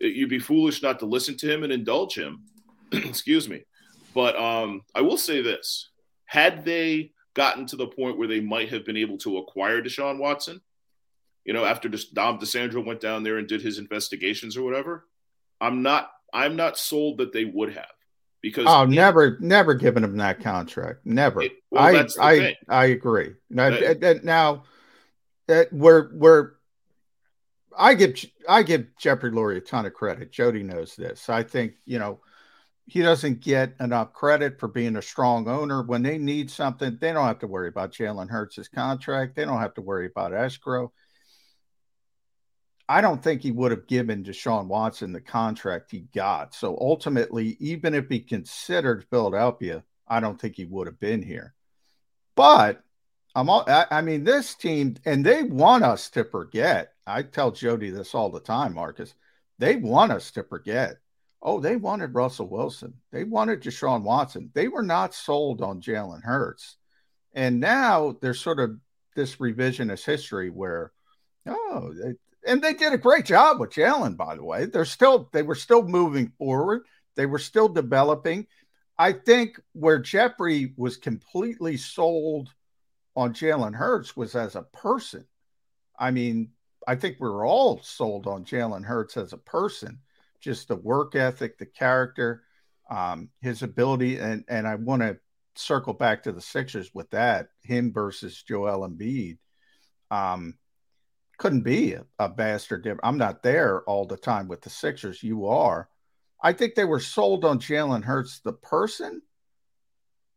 You'd be foolish not to listen to him and indulge him. [CLEARS THROAT] Excuse me. But um, I will say this had they gotten to the point where they might have been able to acquire Deshaun Watson, you know, after Dom DiSandro went down there and did his investigations or whatever, I'm not I'm not sold that they would have because Oh, never, never given him that contract. Never. well, I, I, thing. I agree. Now, that- now, that we're we're. I give I give Jeffrey Lurie a ton of credit. Jody knows this. I think you know he doesn't get enough credit for being a strong owner. When they need something, they don't have to worry about Jalen Hurts' contract. They don't have to worry about escrow. I don't think he would have given Deshaun Watson the contract he got. So ultimately, even if he considered Philadelphia, I don't think he would have been here. But I'm all, I, I mean, this team, and they want us to forget. I tell Jody this all the time, Marcus. They want us to forget. Oh, they wanted Russell Wilson. They wanted Deshaun Watson. They were not sold on Jalen Hurts. And now there's sort of this revisionist history where, oh, they, and they did a great job with Jalen, by the way. They're still, they were still moving forward. They were still developing. I think where Jeffrey was completely sold on Jalen Hurts was as a person. I mean, I think we were all sold on Jalen Hurts as a person, just the work ethic, the character, um, his ability, and and I want to circle back to the Sixers with that him versus Joel Embiid. Um, couldn't be a, a bastard. I'm not there all the time with the Sixers. You are. I think they were sold on Jalen Hurts the person,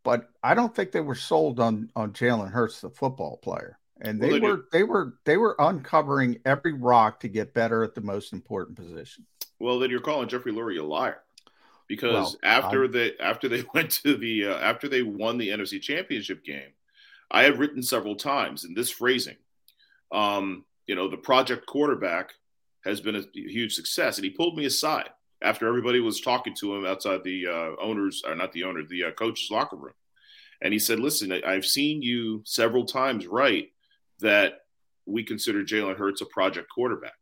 but I don't think they were sold on on Jalen Hurts the football player. And they Well, they were do- they were they were uncovering every rock to get better at the most important position. Well, then you're calling Jeffrey Lurie a liar because Well, after they after they [LAUGHS] went to the uh, after they won the NFC Championship game, I have written several times in this phrasing. Um, you know, the project quarterback has been a huge success, and he pulled me aside after everybody was talking to him outside the uh, owners, or not the owner, the uh, coach's locker room, and he said, "Listen, I've seen you several times write that we consider Jalen Hurts a project quarterback."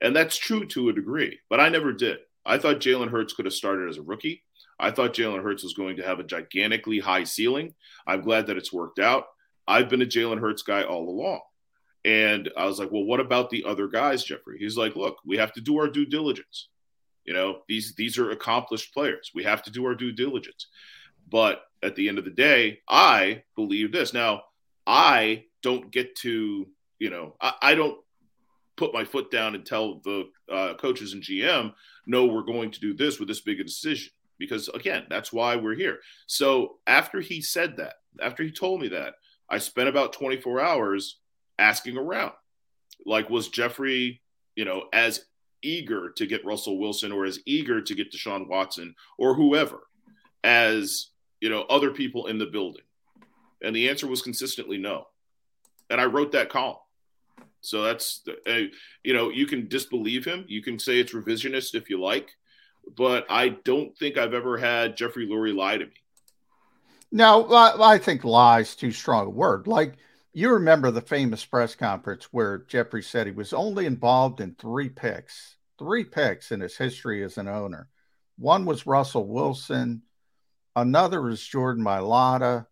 And that's true to a degree, but I never did. I thought Jalen Hurts could have started as a rookie. I thought Jalen Hurts was going to have a gigantically high ceiling. I'm glad that it's worked out. I've been a Jalen Hurts guy all along. And I was like, well, what about the other guys, Jeffrey? He's like, look, we have to do our due diligence. You know, these these are accomplished players. We have to do our due diligence. But at the end of the day, I believe this. Now, I don't get to, you know, I, I don't put my foot down and tell the uh, coaches and GM, no, we're going to do this with this big a decision. Because again, that's why we're here. So after he said that, after he told me that, I spent about 24 hours asking around. Like, was Jeffrey, you know, as eager to get Russell Wilson or as eager to get Deshaun Watson or whoever as, you know, other people in the building? And the answer was consistently no. And I wrote that column. So that's, uh, you know, you can disbelieve him. You can say it's revisionist if you like, but I don't think I've ever had Jeffrey Lurie lie to me. No, I think lie is too strong a word. Like you remember the famous press conference where Jeffrey said he was only involved in three picks, three picks in his history as an owner. One was Russell Wilson, another was Jordan Mailata,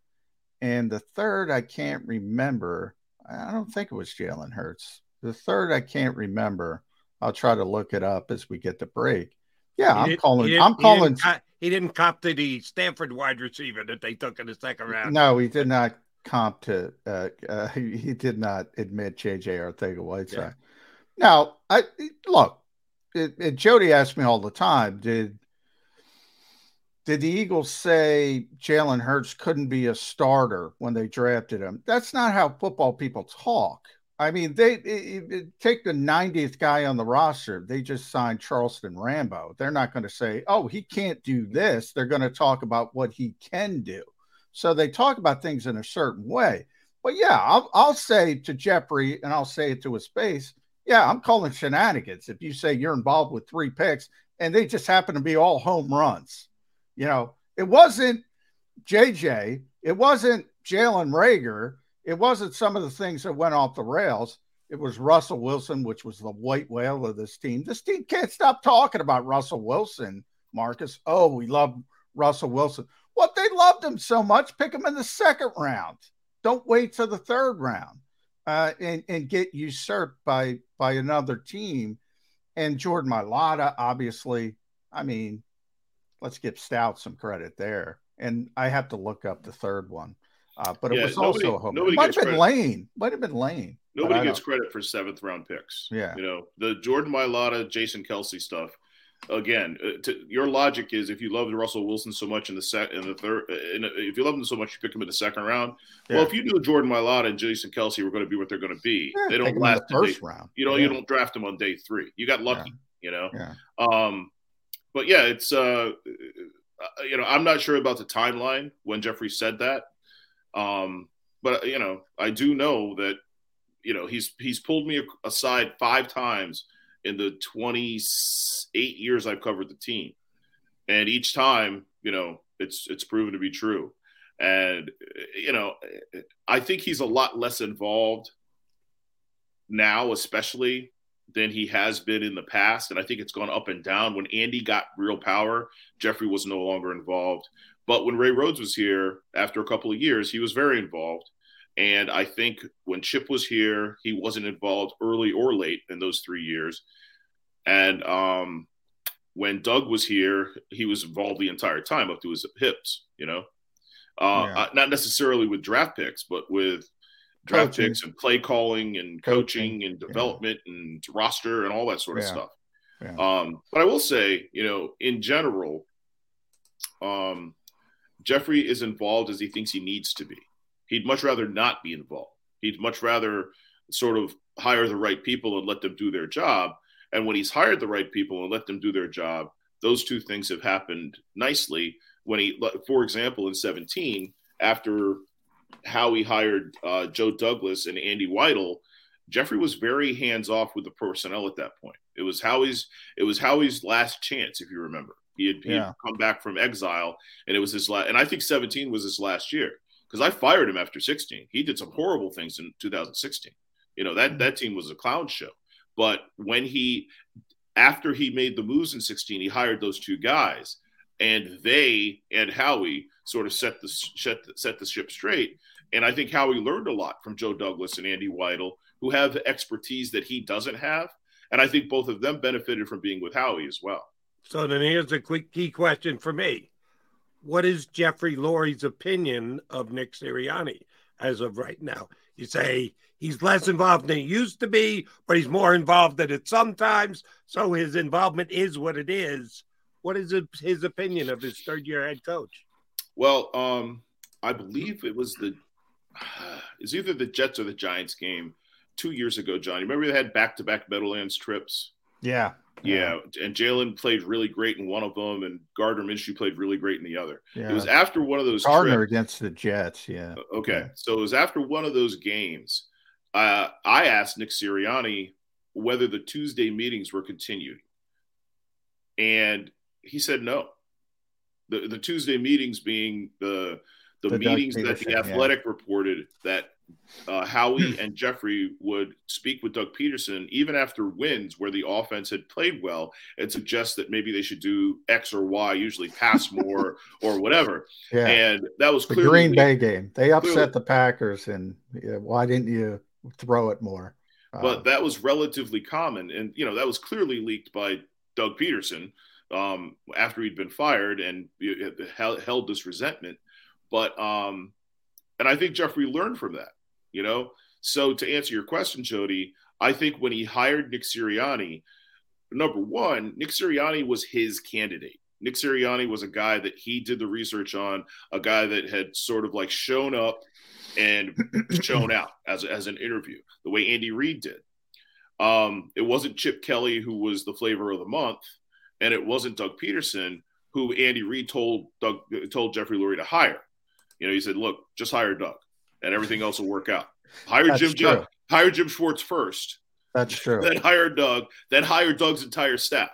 and the third I can't remember. I don't think it was Jalen Hurts. The third I can't remember. I'll try to look it up as we get the break. Yeah, He I'm calling. I'm calling. He didn't, co- he didn't cop to the Stanford wide receiver that they took in the second round. No, he did not comp to. Uh, uh, he, [LAUGHS] he did not admit J.J. Arcega-Whiteside. Now, I look. It, it, Jody asked me all the time. Did did the Eagles say Jalen Hurts couldn't be a starter when they drafted him? That's not how football people talk. I mean, they it, it- take the 90th guy on the roster. They just signed Charleston Rambo. They're not going to say, "Oh, he can't do this." They're going to talk about what he can do. So they talk about things in a certain way. But yeah, I'll, I'll say to Jeffrey, and I'll say it to his face. Yeah, I'm calling shenanigans if you say you're involved with three picks and they just happen to be all home runs. You know, it wasn't JJ, it wasn't Jalen Reagor, it wasn't some of the things that went off the rails. It was Russell Wilson, which was the white whale of this team. This team can't stop talking about Russell Wilson, Marcus. Oh, we love Russell Wilson. What they loved him so much, pick him in the second round. Don't wait till the third round uh, and, and get usurped by by another team. And Jordan Mailata, obviously, I mean, let's give Stout some credit there. And I have to look up the third one. Uh, but it Yeah, was nobody- also a home. nobody It might have been. Lane. Might have been Lane. Nobody gets credit for seventh round picks. Yeah. You know, the Jordan Mailata, Jason Kelce stuff. Again, uh, to, your logic is if you loved Russell Wilson so much in the set in the third, in, if you love him so much, you pick him in the second round. Well, if you knew Jordan Mailata and Jason Kelce were going to be what they're going to be, Yeah, they don't last the first day- round. You know, Yeah. you don't draft them on day three. You got lucky. You know. Yeah. Um, but yeah, it's uh, uh, you know, I'm not sure about the timeline when Jeffrey said that. Um, but you know, I do know that you know he's he's pulled me aside five times in the 28 years I've covered the team, and each time, you know, it's it's proven to be true. And you know, I think he's a lot less involved now, especially than he has been in the past. And I think it's gone up and down. When Andy got real power, Jeffrey was no longer involved. But when Ray Rhodes was here after a couple of years, he was very involved. And I think when Chip was here, he wasn't involved early or late in those three years. And um, when Doug was here, he was involved the entire time up to his hips, you know, uh, Yeah. uh, not necessarily with draft picks, but with draft Coaching. picks and play calling and coaching and yeah. development and roster and all that sort of Yeah. stuff. Yeah. Um, but I will say, you know, in general, um, Jeffrey is involved as he thinks he needs to be. He'd much rather not be involved. He'd much rather sort of hire the right people and let them do their job. And when he's hired the right people and let them do their job, those two things have happened nicely. When he, for example, in 17, after Howie hired uh, Joe Douglas and Andy Weidl, Jeffrey was very hands off with the personnel at that point. It was Howie's. It was Howie's last chance, if you remember. He had, he had come back from exile, and it was his last. And I think 17 was his last year because I fired him after 16. He did some horrible things in 2016. You know that mm-hmm. that team was a clown show. But when he after he made the moves in 16, he hired those two guys, and they and Howie sort of set the set the, set the ship straight. And I think Howie learned a lot from Joe Douglas and Andy Weidl, who have expertise that he doesn't have. And I think both of them benefited from being with Howie as well. So then here's a quick key question for me. What is Jeffrey Lurie's opinion of Nick Sirianni as of right now? You say he's less involved than he used to be, but he's more involved than it sometimes. So his involvement is what it is. What is his opinion of his third year head coach? Well, um, I believe it was the [SIGHS] it's either the Jets or the Giants game two years ago, John. You remember they had back to back Meadowlands trips? Yeah. Yeah. And Jalen played really great in one of them, and Gardner Minshew played really great in the other. Yeah. It was after one of those games. Gardner trips. against the Jets. Yeah. Okay. Yeah. So it was after one of those games. Uh, I asked Nick Sirianni whether the Tuesday meetings were continued. And he said no. The, the Tuesday meetings being the the, The meetings that the athletic reported that uh, Howie and Jeffrey would speak with Doug Pederson even after wins where the offense had played well and suggest that maybe they should do X or Y, usually pass [LAUGHS] more or whatever. Yeah. And that was The clearly Green Bay game. They upset clearly- the Packers, and yeah, why didn't you throw it more? Uh, but that was relatively common and you know that was clearly leaked by doug pederson um, after he'd been fired and held held this resentment but um, and i think jeffrey learned from that you know so to answer your question jody i think when he hired nick sirianni number one nick sirianni was his candidate nick sirianni was a guy that he did the research on a guy that had sort of like shown up and [COUGHS] shown out as, as an interview, the way Andy Reid did. Um, it wasn't Chip Kelly who was the flavor of the month, and it wasn't Doug Pederson who Andy Reid told Doug told Jeffrey Lurie to hire. You know, he said, "Look, just hire Doug, and everything else will work out. Hire That's Jim true. hire Jim Schwartz first, That's true. then hire Doug, then hire Doug's entire staff."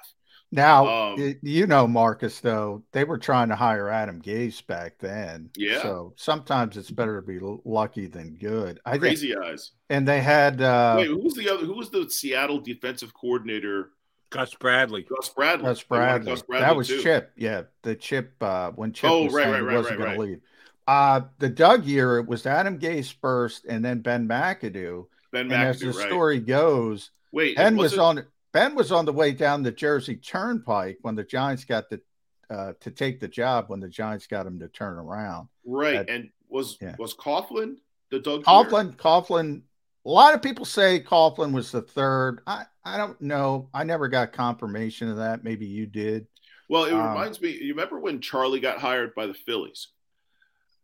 Now, Um, you know, Marcus, though, they were trying to hire Adam Gase back then. Yeah. So sometimes it's better to be lucky than good. I think, Crazy eyes. and they had, uh, Wait, who was the other? Who was the Seattle defensive coordinator? Gus Bradley. Gus Bradley. Gus Bradley. Gus Bradley, That was too. Chip. Yeah. The Chip, uh, when Chip Oh, was right, saying right, he right, wasn't right, going right. to leave. Uh, the Doug year, it was Adam Gase first and then Ben McAdoo. Ben and as the right. story goes, Wait, Ben was it- on Ben was on the way down the Jersey Turnpike when the Giants got the uh, to take the job when the Giants got him to turn around. Right, That- and was yeah. was Coughlin the Doug? year? Coughlin, Coughlin. A lot of people say Coughlin was the third. I I don't know. I never got confirmation of that. Maybe you did. Well, it Um, reminds me. You remember when Charlie got hired by the Phillies?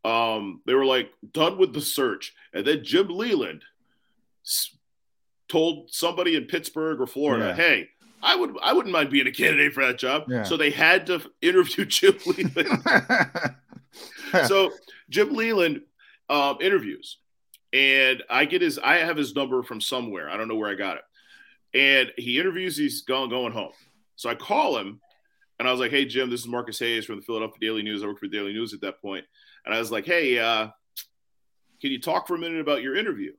Um, they were like done with the search, and then Jim Leyland s- told somebody in Pittsburgh or Florida, Yeah. "Hey, I would I wouldn't mind being a candidate for that job." Yeah. So they had to interview [LAUGHS] Jim Leyland. [LAUGHS] so Jim Leyland um, interviews, and I get his. I have his number from somewhere. I don't know where I got it. And he interviews. He's going going home. So I call him, and I was like, "Hey Jim, this is Marcus Hayes from the Philadelphia Daily News. I worked for Daily News at that point." And I was like, "Hey, uh, can you talk for a minute about your interview?"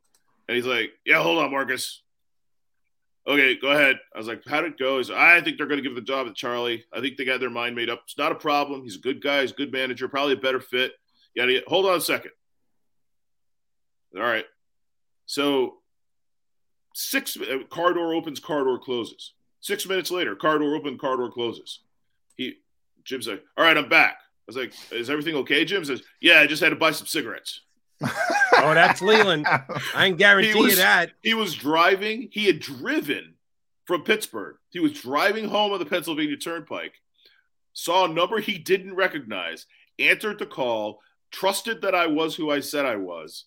And he's like, "Yeah, hold on, Marcus." Okay, go ahead. I was like, "How'd it go?" He's like, "I think they're going to give the job to Charlie. I think they got their mind made up. It's not a problem. He's a good guy. He's a good manager. Probably a better fit." Yada. Hold on a second. All right. So six car door opens, car door closes. Six minutes later, car door open, car door closes. He Jim's like, "All right, I'm back." I was like, "Is everything okay?" Jim says, "Yeah, I just had to buy some cigarettes." Oh, that's Leyland. I can guarantee was, you that. he was driving. He had driven from Pittsburgh. He was driving home on the Pennsylvania Turnpike. Saw a number he didn't recognize. Answered the call. Trusted that I was who I said I was.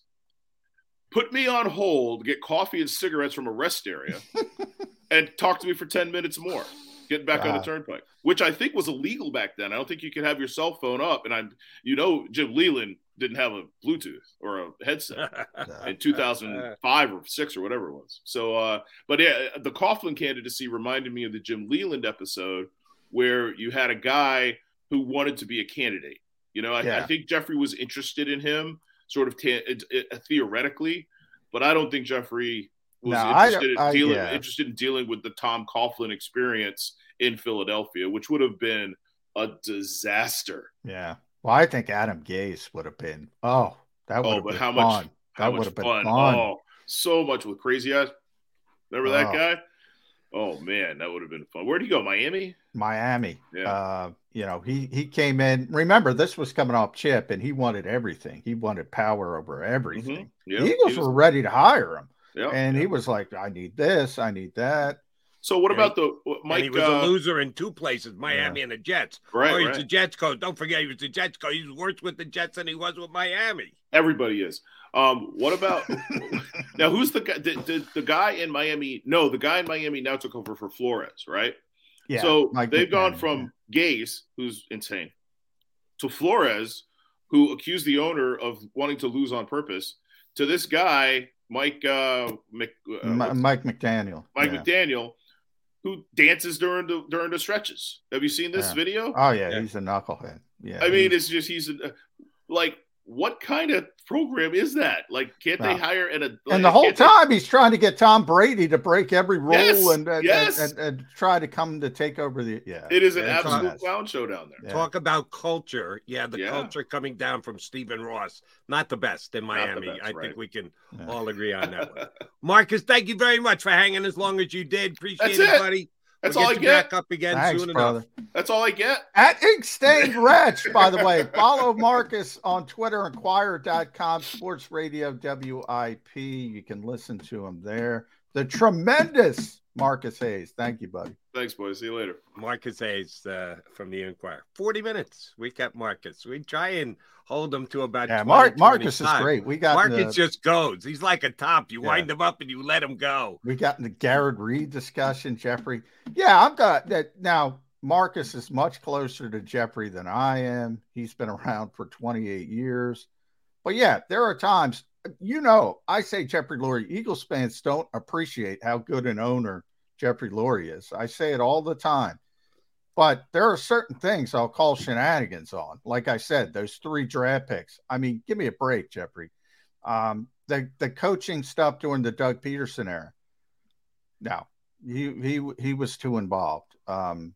Put me on hold. Get coffee and cigarettes from a rest area, [LAUGHS] and talk to me for ten minutes more. Getting back on the uh, turnpike, which I think was illegal back then. I don't think you could have your cell phone up. And I'm, you know, Jim Leyland didn't have a Bluetooth or a headset [LAUGHS] in 2005 or six or whatever it was. So, uh, but yeah, uh, the Coughlin candidacy reminded me of the Jim Leyland episode where you had a guy who wanted to be a candidate. You know, I, I think Jeffrey was interested in him, sort of it, it- uh, theoretically, but I don't think Jeffrey was No, interested, don't- I- in dealing, yeah. interested in dealing with the Tom Coughlin experience in Philadelphia, which would have been a disaster. Yeah. Well, I think Adam Gase would have been. Oh, that would Oh, have but been how fun. much? that would have been fun! fun. Oh, so much with crazy eyes. Remember that Oh. guy? Oh man, that would have been fun. Where'd he go? Miami? Miami. Yeah. Uh, you know, he he came in. Remember, this was coming off Chip, and he wanted everything. He wanted power over everything. Yeah, the he Eagles was- were ready to hire him, Yeah, and yeah. he was like, "I need this, I need that." So what And about he- the what- and Mike? he was uh, a loser in two places, Miami and the Jets. Right, Oh, he's right. the Jets coach. Don't forget, he was the Jets coach. He's worse with the Jets than he was with Miami. Everybody is. Um, what about [LAUGHS] now? Who's the guy? The, the, the guy in Miami? No, the guy in Miami now took over for Flores, right? Yeah, So Mike they've gone McMahon, from Gase, who's insane, to Flores, who accused the owner of wanting to lose on purpose, to this guy, Mike uh, Mc, uh, Mi- Mike McDaniel. Mike yeah. McDaniel, who dances during the during the stretches. Have you seen this Yeah. video? Oh yeah, he's a knucklehead. Yeah, I mean, it's just he's a, like, what kind of program is that? Like, can't they hire an? A, and the whole can't they- time he's trying to get Tom Brady to break every rule Yes, and, and, yes. and, and, and try to come to take over the. Yeah, It is an Yeah, it's absolute clown show down there. Yeah. Talk about culture. Yeah, the Yeah. culture coming down from Stephen Ross. Not the best in Miami. best, I right. think we can Yeah. all agree on that one. [LAUGHS] Marcus, thank you very much for hanging as long as you did. Appreciate That's it, it. buddy. That's We'll all I get. Back up again Thanks, soon brother. enough. That's all I get. At Ink Stained Wretch, by the way. Follow Marcus on Twitter, inquirer.com, sports radio WIP. You can listen to him there. The tremendous Marcus Hayes. Thank you, buddy. Thanks, boys. See you later. Marcus Hayes uh, from the Inquirer. 40 minutes. We kept Marcus. We try and hold him to about Yeah, 20, Mark, Marcus is great. We got Marcus the, just goes. He's like a top. You Yeah. wind him up and you let him go. we got in the Garrett Reid discussion, Jeffrey. Yeah, I've got that now. Marcus is much closer to Jeffrey than I am. He's been around for 28 years. But yeah, there are times, you know, I say Jeffrey Lurie, Eagles fans don't appreciate how good an owner Jeffrey Lurie is. I say it all the time. But there are certain things I'll call shenanigans on. Like I said, those three draft picks. I mean, give me a break, Jeffrey. Um, the the coaching stuff during the Doug Pederson era. No, he he he was too involved. Um,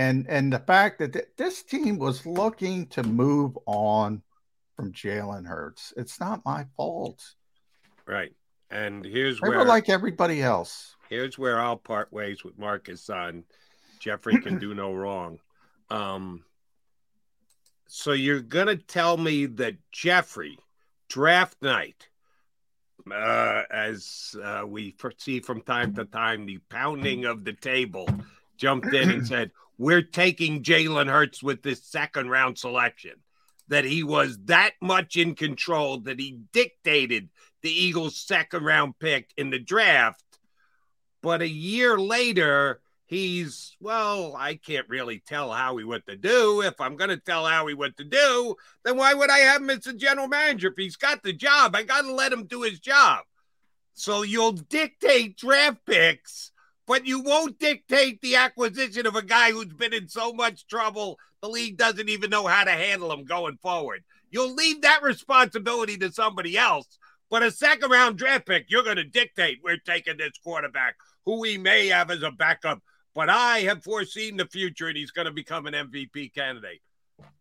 And and the fact that th- this team was looking to move on from Jalen Hurts, it's not my fault. Right. And here's They where were like everybody else. here's where I'll part ways with Marcus on Jeffrey can do no wrong. Um, so you're gonna tell me that Jeffrey draft night, uh, as uh, we see from time to time, the pounding of the table, jumped in and said, "We're taking Jalen Hurts with this second round selection." That he was that much in control that he dictated the Eagles' second round pick in the draft. But a year later, he's, well, I can't really tell Howie what to do. If I'm going to tell Howie what to do, then why would I have him as a general manager? If he's got the job, I got to let him do his job. So you'll dictate draft picks, but you won't dictate the acquisition of a guy who's been in so much trouble, the league doesn't even know how to handle him going forward. You'll leave that responsibility to somebody else. But a second round draft pick, you're going to dictate we're taking this quarterback who we may have as a backup. But I have foreseen the future and he's going to become an MVP candidate.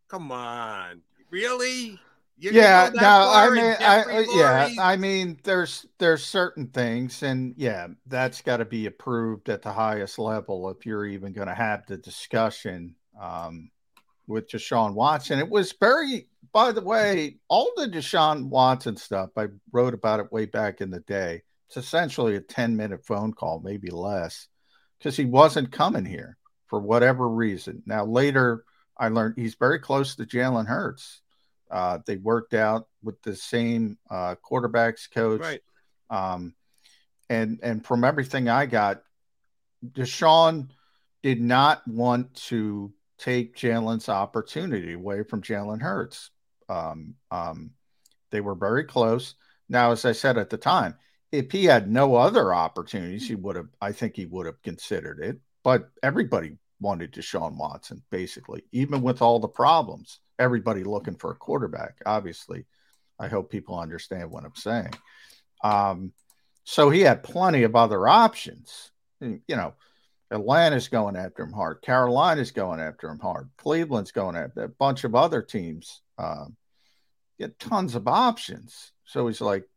Come on. Really? You yeah, no, I mean, I, uh, yeah, I mean, there's there's certain things, and yeah, that's got to be approved at the highest level if you're even going to have the discussion um, with Deshaun Watson. It was very, by the way, all the Deshaun Watson stuff. I wrote about it way back in the day. It's essentially a 10 minute phone call, maybe less, because he wasn't coming here for whatever reason. Now later, I learned he's very close to Jalen Hurts. Uh, they worked out with the same uh, quarterbacks coach. Right. Um, and and from everything I got, Deshaun did not want to take Jalen's opportunity away from Jalen Hurts. Um, um, they were very close. Now, as I said at the time, if he had no other opportunities, he would have. I think he would have considered it. But everybody wanted Deshaun Watson, basically, even with all the problems. Everybody looking for a quarterback. Obviously, I hope people understand what I'm saying. Um, so he had plenty of other options. You know, Atlanta's going after him hard. Carolina's going after him hard. Cleveland's going after a bunch of other teams. Um, get tons of options. So he's like,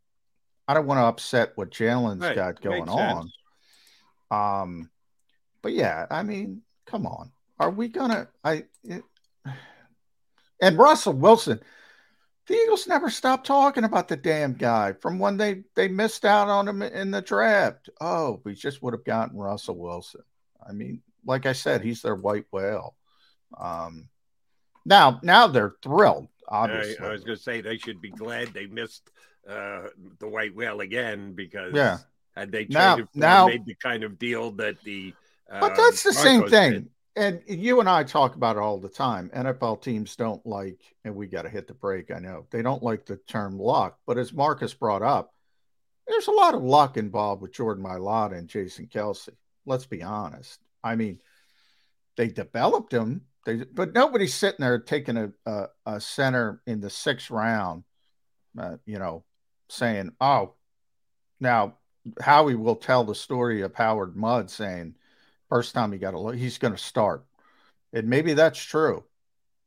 I don't want to upset what Jalen's Right. got going on. Um, but yeah, I mean, come on. Are we gonna? I it, and Russell Wilson. The Eagles never stopped talking about the damn guy from when they they missed out on him in the draft. Oh, we just would have gotten Russell Wilson. I mean, like I said, he's their white whale. Um, now, now they're thrilled. Obviously, I, I was going to say they should be glad they missed uh, the white whale again because Yeah. had they traded Now- now- made the kind of deal that the But uh, that's the same thing. did. And you and I talk about it all the time. NFL teams don't like, and we got to hit the break. I know they don't like the term luck, but as Marcus brought up, there's a lot of luck involved with Jordan Mailata and Jason Kelce. Let's be honest. I mean, they developed him, they, but nobody's sitting there taking a, a, a center in the sixth round, uh, you know, saying, oh, now Howie will tell the story of Howard Mudd saying, first time he got a look, he's going to start. And maybe that's true.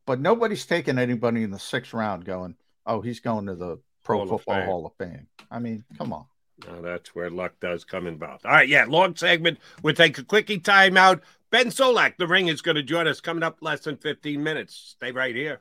But nobody's taking anybody in the sixth round going, oh, he's going to the Pro Hall of Football Fame. Hall of Fame. I mean, come on. Now that's where luck does come involved. All right, yeah, long segment. We'll take a quickie timeout. Ben Solak, the ring, is going to join us coming up less than 15 minutes. Stay right here.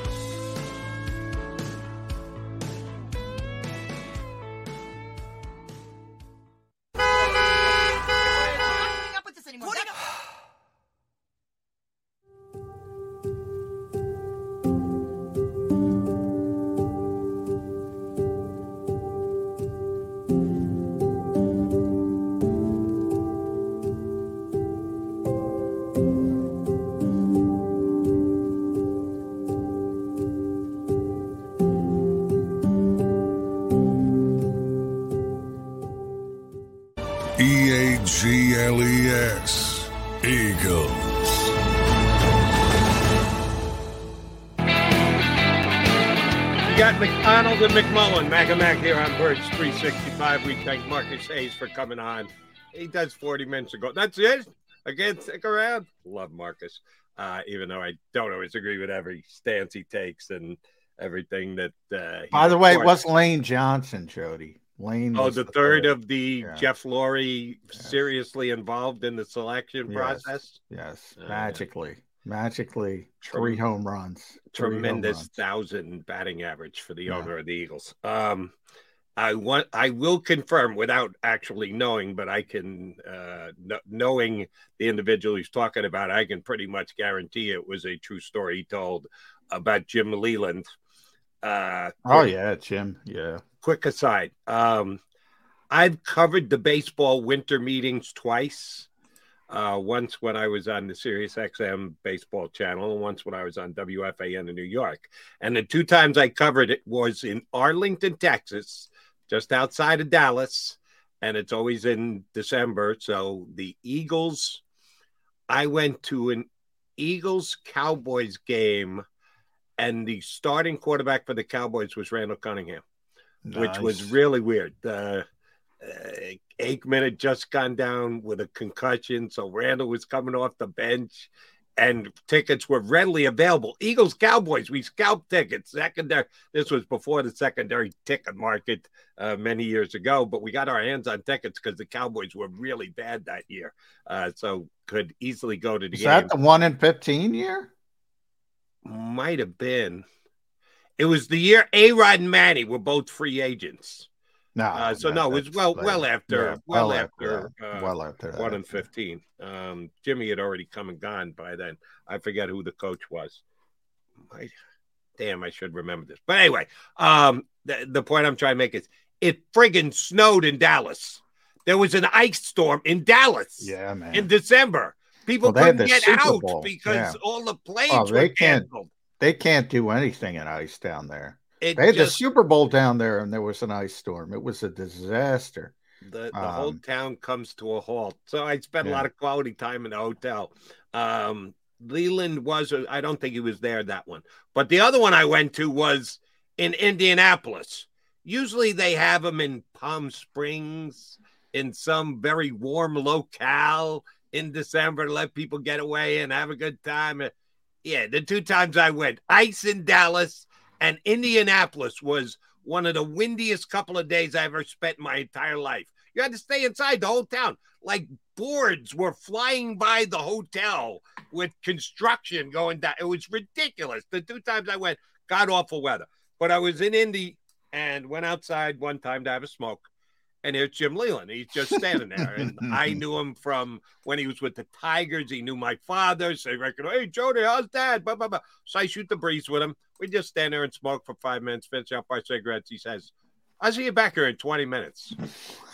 And McMullen, Mac and Mac here on Birds 365. We thank Marcus Hayes for coming on. He does 40 minutes ago. That's it. Again, stick around. Love Marcus, uh, even though I don't always agree with every stance he takes and everything that. Uh, By the way, it was Lane Johnson, Jody. Lane. Oh, was the, third of the Jeff Lurie seriously involved in the selection Yes. process. Yes, Uh, magically, three home runs. Three home tremendous runs. thousand batting average for the Yeah. owner of the Eagles. Um, I want, I will confirm without actually knowing, but I can, uh, kn- knowing the individual he's talking about, I can pretty much guarantee it was a true story he told about Jim Leyland. Uh, Oh yeah, Jim. Yeah. quick aside um i've covered the baseball winter meetings twice uh once when i was on the sirius xm baseball channel and once when i was on wfan in new york. And the two times i covered it was in arlington texas just outside of dallas. And it's always in december. So the eagles i went to an eagles cowboys game and the starting quarterback for the cowboys was randall cunningham which was really weird. Uh, uh, Aikman had just gone down with a concussion, so Randall was coming off the bench, and tickets were readily available. Eagles, Cowboys, we scalped tickets. Secondary. This was before the secondary ticket market uh, many years ago, but we got our hands on tickets because the Cowboys were really bad that year, uh, so could easily go to the Is game. that the one in fifteen year? Might have been. It was the year A Rod and Manny were both free agents. No. Uh, so that- no, it was well, later. well after, Yeah, well, after, that. uh, well after one and fifteen. Um, Jimmy had already come and gone by then. I forget who the coach was. Might, damn, I should remember this. But anyway, um, the, the point I'm trying to make is it friggin' snowed in Dallas. There was an ice storm in Dallas. Yeah, man. In December, people Well, couldn't get out because yeah. all the planes Oh, were canceled. They can't do anything in ice down there. It they had just- the Super Bowl down there, and there was an ice storm. It was a disaster. the, the whole Um, town comes to a halt. So I spent a lot of quality time in the hotel. Um, Leyland was, I don't think he was there that one, but the other one I went to was in Indianapolis. Usually they have them in Palm Springs in some very warm locale in December to let people get away and have a good time. Yeah, the two times I went, ice in Dallas and Indianapolis was one of the windiest couple of days I ever spent in my entire life. You had to stay inside the whole town. Like boards were flying by the hotel with construction going down. It was ridiculous. The two times I went, god awful weather. But I was in Indy and went outside one time to have a smoke. And there's Jim Leyland. He's just standing there. And I [LAUGHS] knew him from when he was with the Tigers. He knew my father. So he reckon, hey, Jody, how's dad? Blah, blah, blah. So I shoot the breeze with him. We just stand there and smoke for five minutes, finish up our cigarettes. He says, I'll see you back here in 20 minutes. [LAUGHS]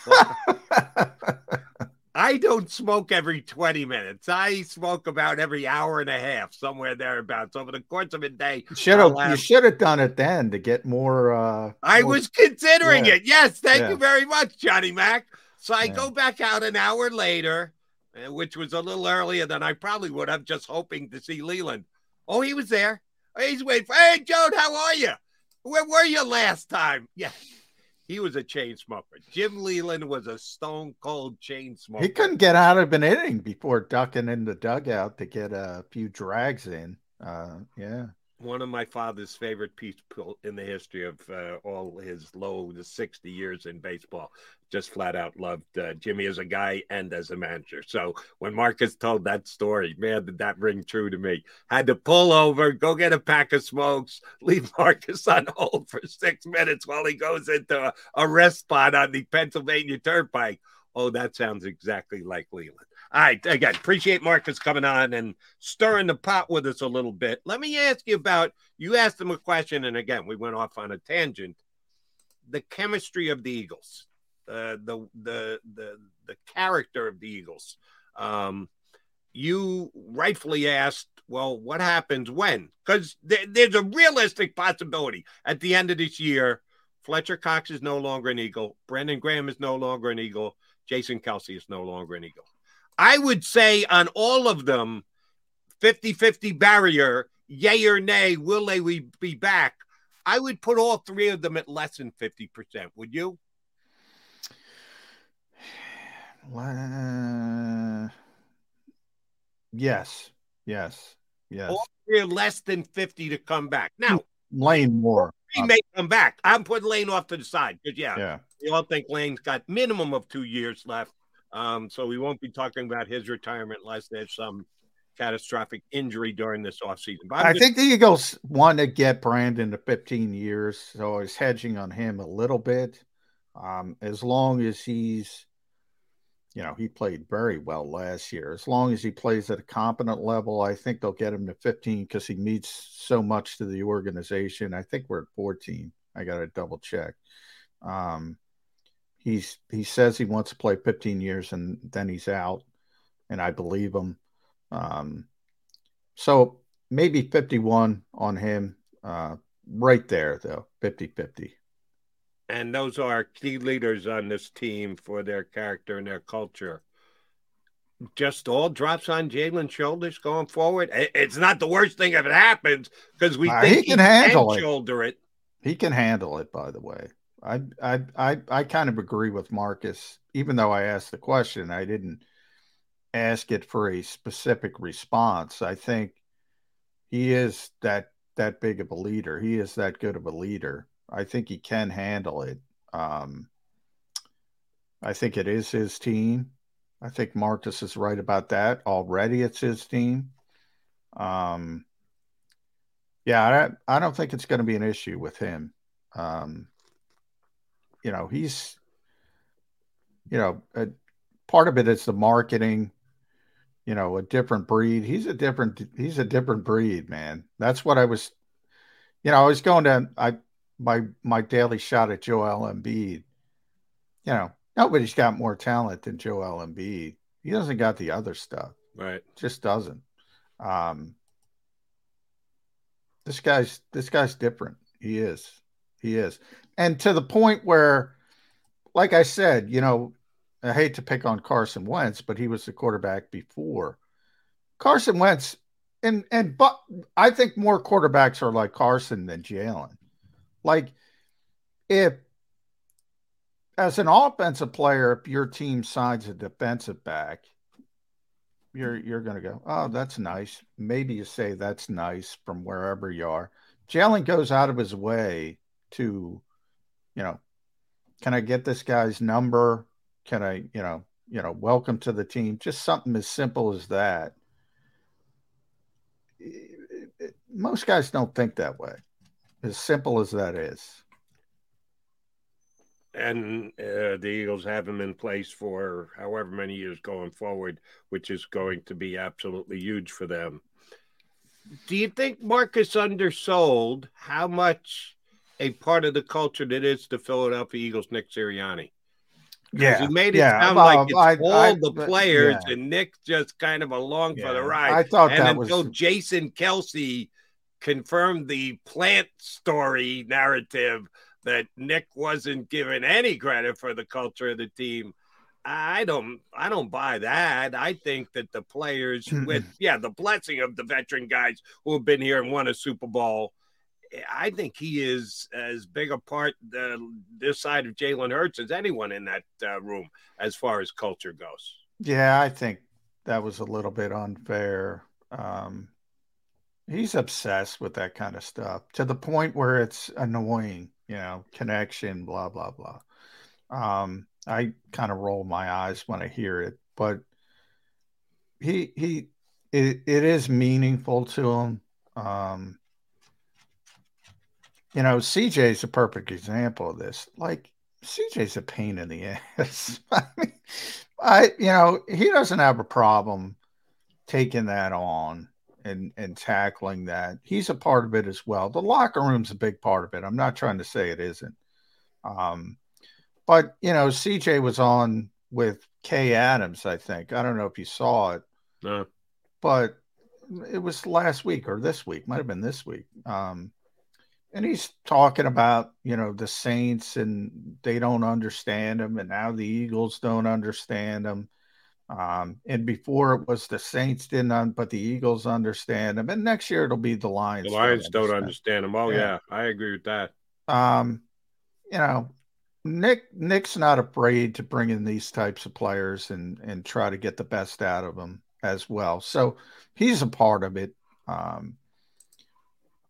[LAUGHS] I don't smoke every 20 minutes. I smoke about every hour and a half, somewhere thereabouts. Over the course of a day, Should have you should have done it then to get more. uh I more- was considering Yeah. it. Yes, thank Yeah. you very much, Johnny Mac. So I Yeah. go back out an hour later, uh, which was a little earlier than I probably would have, just hoping to see Leyland. Oh, he was there. He's waiting for, hey, Joe, how are you? Where were you last time? Yeah, he was a chain smoker. Jim Leyland was a stone cold chain smoker. He couldn't get out of an inning before ducking in the dugout to get a few drags in. Uh, yeah. one of my father's favorite people in the history of uh, all his low to 60 years in baseball. Just flat out loved uh, Jimmy as a guy and as a manager. So when Marcus told that story, man, did that ring true to me. Had to pull over, go get a pack of smokes, [LAUGHS] leave Marcus on hold for six minutes while he goes into a, a rest spot on the Pennsylvania Turnpike. Oh, that sounds exactly like Leyland. All right, again, appreciate Marcus coming on and stirring the pot with us a little bit. Let me ask you about you asked him a question, and again, we went off on a tangent. The chemistry of the Eagles, uh, the the the the character of the Eagles. Um, you rightfully asked, well, what happens when? Because there, there's a realistic possibility at the end of this year, Fletcher Cox is no longer an Eagle, Brandon Graham is no longer an Eagle, Jason Kelce is no longer an Eagle. I would say on all of them, 50 50 barrier, yay or nay, will they be back? I would put all three of them at less than 50%. Would you? Uh, yes. Yes. Yes. Are less than 50 to come back. Now, Lane Moore. he may come back. I'm putting Lane off to the side because, yeah, Yeah. we all think Lane's got minimum of two years left. Um, so we won't be talking about his retirement unless there's some catastrophic injury during this offseason. But I'm just- think the Eagles want to get Brandon to 15 years, so I was hedging on him a little bit. Um, as long as he's, you know, he played very well last year. As long as he plays at a competent level, I think they'll get him to 15 because he means so much to the organization. I think we're at 14. I got to double check. Um, he's he says he wants to play 15 years and then he's out, and I believe him. Um, so maybe 51 on him. Uh, right there, though, 50 50. And those are key leaders on this team for their character and their culture. Just all drops on Jalen's shoulders going forward. It's not the worst thing if it happens because we Uh, think he can handle it. shoulder it. He can handle it, by the way. I, I, I, I kind of agree with Marcus. Even though I asked the question, I didn't ask it for a specific response. I think he is that that big of a leader. He is that good of a leader. I think he can handle it. Um, I think it is his team. I think Marcus is right about that. Already, it's his team. Um, yeah, I, I don't think it's going to be an issue with him. Um, you know, he's, you know, a, part of it is the marketing. You know, a different breed. He's a different. He's a different breed, man. That's what I was. You know, I was going to I my my daily shot at Joel Embiid. You know, nobody's got more talent than Joel Embiid. He doesn't got the other stuff. Right. Just doesn't. Um, this guy's this guy's different. He is. He is. And to the point where, like I said, you know, I hate to pick on Carson Wentz, but he was the quarterback before. Carson Wentz, and and but I think more quarterbacks are like Carson than Jalen. Like if as an offensive player, if your team signs a defensive back, you're you're going to go, oh, that's nice. Maybe you say that's nice from wherever you are. Jalen goes out of his way to, you know, can I get this guy's number? Can I, you know, you know, welcome to the team? Just something as simple as that. Most guys don't think that way. As simple as that is and uh, the Eagles have him in place for however many years going forward, which is going to be absolutely huge for them. Do you think Marcus undersold how much a part of the culture that is the Philadelphia Eagles, Nick Sirianni? Yeah, he made it yeah. sound well, like it's I, all I, the players yeah. and Nick just kind of along Yeah, for the ride. I thought and that until was- Jason Kelce confirmed the plant story narrative that Nick wasn't given any credit for the culture of the team. I don't I don't buy that. I think that the players with yeah, the blessing of the veteran guys who have been here and won a Super Bowl, I think he is as big a part uh, this side of Jalen Hurts as anyone in that uh, room as far as culture goes. Yeah, I think that was a little bit unfair. Um, he's obsessed with that kind of stuff to the point where it's annoying, you know, connection, blah, blah, blah. Um, I kind of roll my eyes when I hear it, but he, he, it, it is meaningful to him. Um, you know, CJ is a perfect example of this. Like, CJ's a pain in the [LAUGHS] ass. I mean, I, you know, he doesn't have a problem taking that on and and tackling that. He's a part of it as well. The locker room's a big part of it. I'm not trying to say it isn't. Um, but you know, CJ was on with Kay Adams, I think. I don't know if you saw it, No. but it was last week or this week, might have been this week. Um, and he's talking about you know the Saints and they don't understand him, and now the Eagles don't understand him. Um, and before it was the Saints didn't, un- but the Eagles understand them. and next year it'll be the Lions. The Lions don't understand them. Oh yeah, I agree with that. Um, you know, Nick Nick's not afraid to bring in these types of players and and try to get the best out of them as well. So he's a part of it. Um,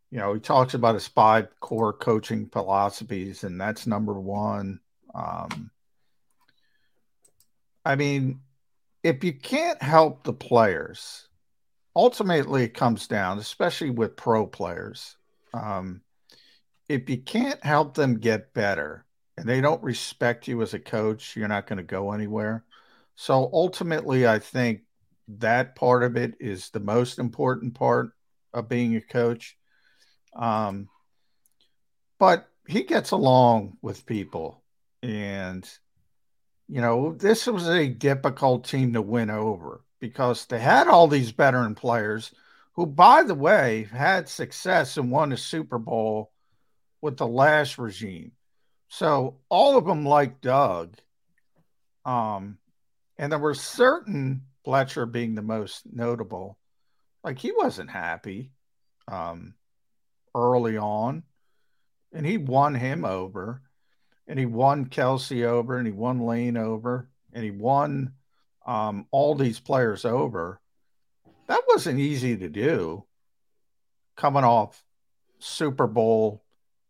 you know, he talks about his five core coaching philosophies, and that's number one. Um, I mean, if you can't help the players, ultimately it comes down, especially with pro players. Um, if you can't help them get better and they don't respect you as a coach, you're not going to go anywhere. So ultimately, I think that part of it is the most important part of being a coach. Um, but he gets along with people. And, you know, this was a difficult team to win over because they had all these veteran players who, by the way, had success and won a Super Bowl with the last regime. So all of them like Doug. Um, and there were certain Fletcher being the most notable, like he wasn't happy um, early on, and he won him over, and he won Kelce over, and he won Lane over, and he won um, all these players over. That wasn't easy to do. Coming off Super Bowl,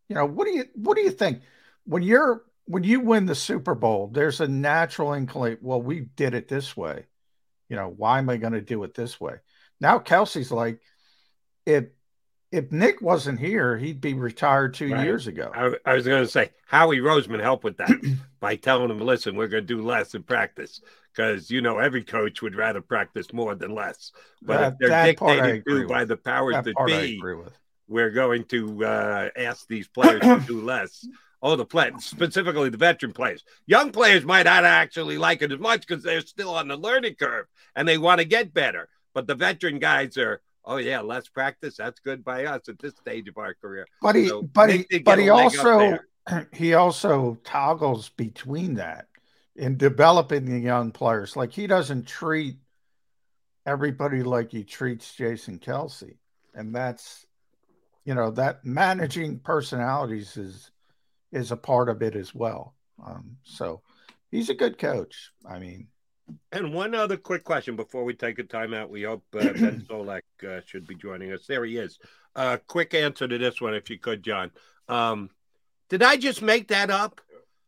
you know what do you what do you think when you're when you win the Super Bowl? There's a natural inclination. Well, we did it this way. You know why am I going to do it this way? Now Kelce's like, if if Nick wasn't here, he'd be retired two Right. years ago. I, I was going to say Howie Roseman helped with that [CLEARS THROAT] by telling him, "Listen, we're going to do less in practice because you know every coach would rather practice more than less. But That- if they're that part I dictated agree to by with. the powers That that, be, agree with. we're going to uh, ask these players to do less." Oh, the play specifically the veteran players. Young players might not actually like it as much because they're still on the learning curve and they want to get better. But the veteran guys are, oh yeah, less practice. That's good by us at this stage of our career. But he, So but he, but he a leg up also, [CLEARS THROAT] he also toggles between that in developing the young players. Like he doesn't treat everybody like he treats Jason Kelce, and that's, you know, that managing personalities is is a part of it as well. Um, so he's a good coach. I mean, And one other quick question before we take a timeout. We hope uh, Ben [CLEARS THROAT] Solak uh, should be joining us. There he is. Uh, quick answer to this one, if you could, John. Um, did I just make that up?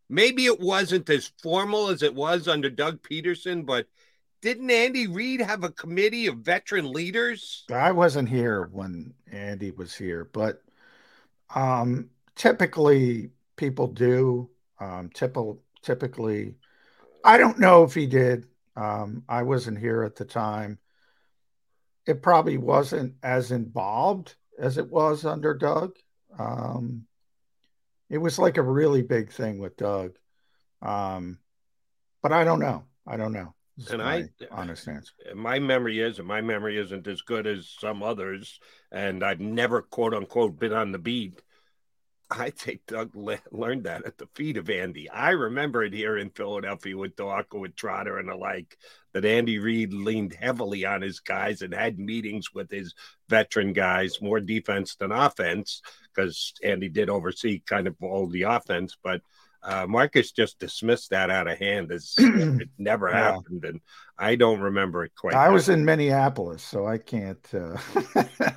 Maybe it wasn't as formal as it was under Doug Pederson, but didn't Andy Reid have a committee of veteran leaders? I wasn't here when Andy was here, but um, typically people do. Um, typical, typically, I don't know if he did. Um, I wasn't here at the time. It probably wasn't as involved as it was under Doug. Um, it was like a really big thing with Doug. Um, but I don't know. I don't know. This is And I- honest answer. my memory is, and my memory isn't as good as some others, and I've never quote unquote been on the beat. I think Doug le- learned that at the feet of Andy. I remember it here in Philadelphia with Dawker, with Trotter, and the like, that Andy Reid leaned heavily on his guys and had meetings with his veteran guys, more defense than offense, because Andy did oversee kind of all the offense. But uh, Marcus just dismissed that out of hand as it [CLEARS THROAT] never Yeah. happened, and I don't remember it quite. I was in Minneapolis, so I can't. Uh, [LAUGHS]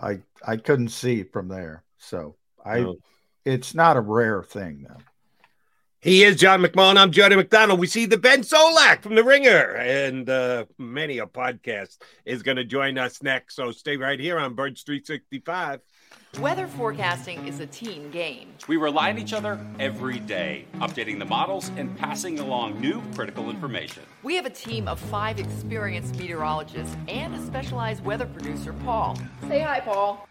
I I couldn't see from there, so I. No. It's not a rare thing, though. He is John McMullen. I'm Jody McDonald. We see the Ben Solak from The Ringer and uh, many a podcast is going to join us next. So stay right here on Birds 365. Weather forecasting is a team game. We rely on each other every day, updating the models and passing along new critical information. We have a team of five experienced meteorologists and a specialized weather producer, Paul. Say hi, Paul.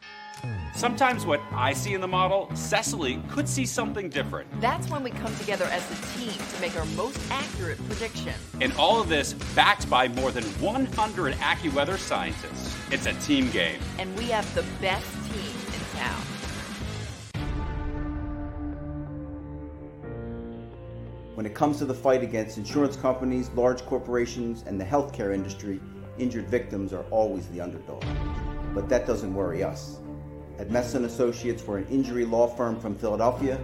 Sometimes what I see in the model, Cecily could see something different. That's when we come together as a team to make our most accurate prediction. And all of this backed by more than 100 AccuWeather scientists. It's a team game. And we have the best team in town. When it comes to the fight against insurance companies, large corporations, and the healthcare industry, injured victims are always the underdog. But that doesn't worry us. At Messon Associates, we're an injury law firm from Philadelphia,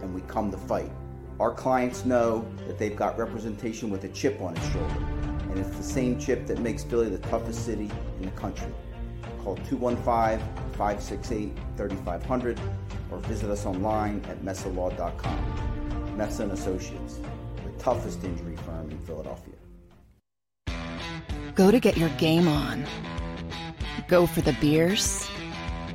and we come to fight. Our clients know that they've got representation with a chip on its shoulder, and it's the same chip that makes Philly the toughest city in the country. Call 215-568-3500 or visit us online at messalaw.com. Messon Associates, the toughest injury firm in Philadelphia. Go to get your game on. Go for the beers.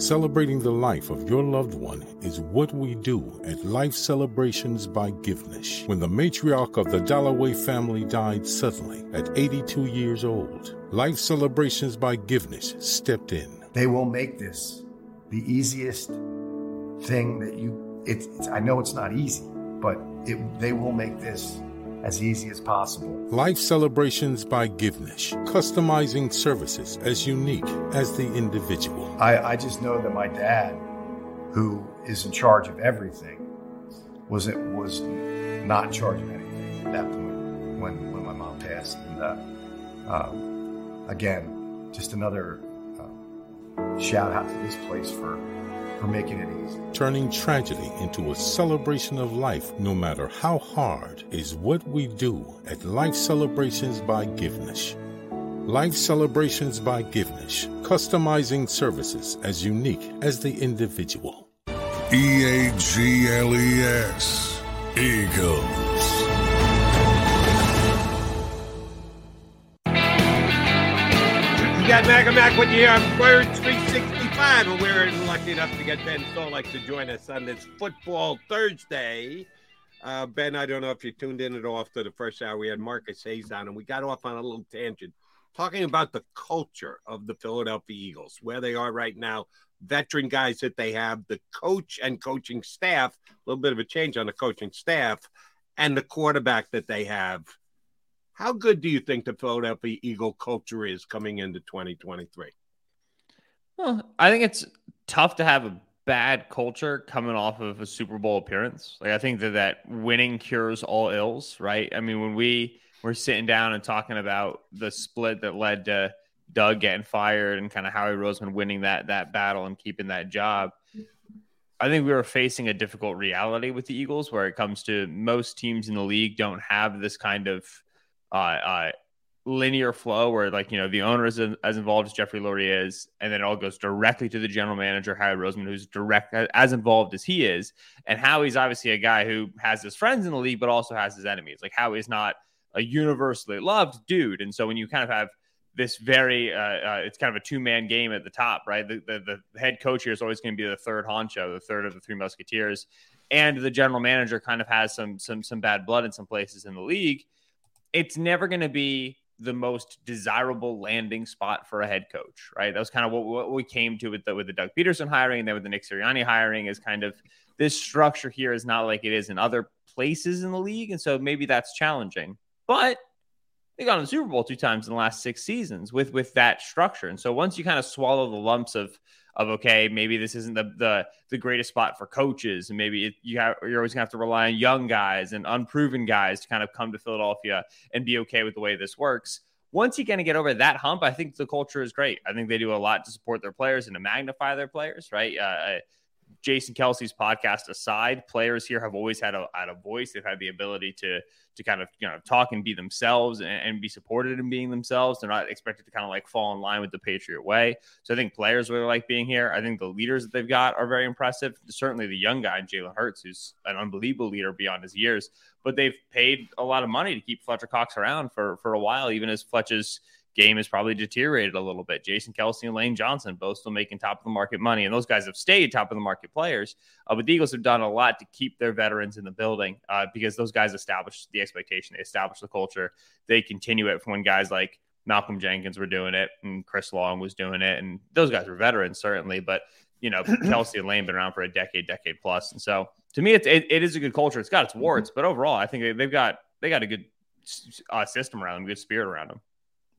Celebrating the life of your loved one is what we do at Life Celebrations by Givnish. When the matriarch of the Dalloway family died suddenly at 82 years old, Life Celebrations by Givnish stepped in. They will make this the easiest thing that you. It's I know it's not easy, but it, they will make this as easy as possible. Life Celebrations by Givnish, customizing services as unique as the individual. I, I just know that my dad, who is in charge of everything, was it was not in charge of anything at that point when when my mom passed. And uh, um, again, just another uh, shout out to this place for for making it easy. Turning tragedy into a celebration of life, no matter how hard, is what we do at Life Celebrations by Givnish. Life Celebrations by Givnish, customizing services as unique as the individual. E A G L E S, Eagles. You got Mac and Mac with you on Bird 360 time, and we were lucky enough to get Ben Solak to join us on this Football Thursday. Uh, ben, I don't know if you tuned in at all after the first hour. We had Marcus Hayes on, and we got off on a little tangent talking about the culture of the Philadelphia Eagles, where they are right now, veteran guys that they have, the coach and coaching staff, a little bit of a change on the coaching staff, and the quarterback that they have. How good do you think the Philadelphia Eagle culture is coming into 2023? Well, I think it's tough to have a bad culture coming off of a Super Bowl appearance. Like I think that that winning cures all ills, right? I mean, when we were sitting down and talking about the split that led to Doug getting fired and kind of Howie Roseman winning that that battle and keeping that job, I think we were facing a difficult reality with the Eagles where it comes to most teams in the league don't have this kind of uh, uh, linear flow where like you know the owner is as involved as Jeffrey Lurie is, and then it all goes directly to the general manager Howie Roseman, who's direct as involved as he is. And Howie's obviously a guy who has his friends in the league, but also has his enemies. Like Howie's not a universally loved dude, and so when you kind of have this very uh, uh, it's kind of a two-man game at the top right the, the, the head coach here is always going to be the third honcho the third of the three musketeers and the general manager kind of has some some some bad blood in some places in the league it's never going to be the most desirable landing spot for a head coach, right? That was kind of what, what we came to with the with the Doug Pederson hiring, and then with the Nick Sirianni hiring, is kind of this structure here is not like it is in other places in the league, and so maybe that's challenging. But they got in the Super Bowl two times in the last six seasons with with that structure, and so once you kind of swallow the lumps of of okay, maybe this isn't the the, the greatest spot for coaches, and maybe it, you have you're always gonna have to rely on young guys and unproven guys to kind of come to Philadelphia and be okay with the way this works. Once you kind of get over that hump, I think the culture is great. I think they do a lot to support their players and to magnify their players, right? Uh, Jason Kelce's podcast aside, players here have always had a, had a voice. They've had the ability to to kind of you know talk and be themselves and, and, be supported in being themselves. They're not expected to kind of like fall in line with the Patriot way. So I think players really like being here. I think the leaders that they've got are very impressive. Certainly the young guy Jalen Hurts, who's an unbelievable leader beyond his years. But they've paid a lot of money to keep Fletcher Cox around for for a while, even as Fletcher's game has probably deteriorated a little bit. Jason Kelce and Lane Johnson both still making top of the market money, and those guys have stayed top of the market players. Uh, but the Eagles have done a lot to keep their veterans in the building uh, because those guys established the expectation, they established the culture. They continue it from when guys like Malcolm Jenkins were doing it and Chris Long was doing it, and those guys were veterans certainly, but you know [CLEARS THROAT] Kelce and Lane been around for a decade, decade plus, and so to me, it's, it, it is a good culture. It's got its warts, but overall, I think they, have got they got a good uh, system around them, good spirit around them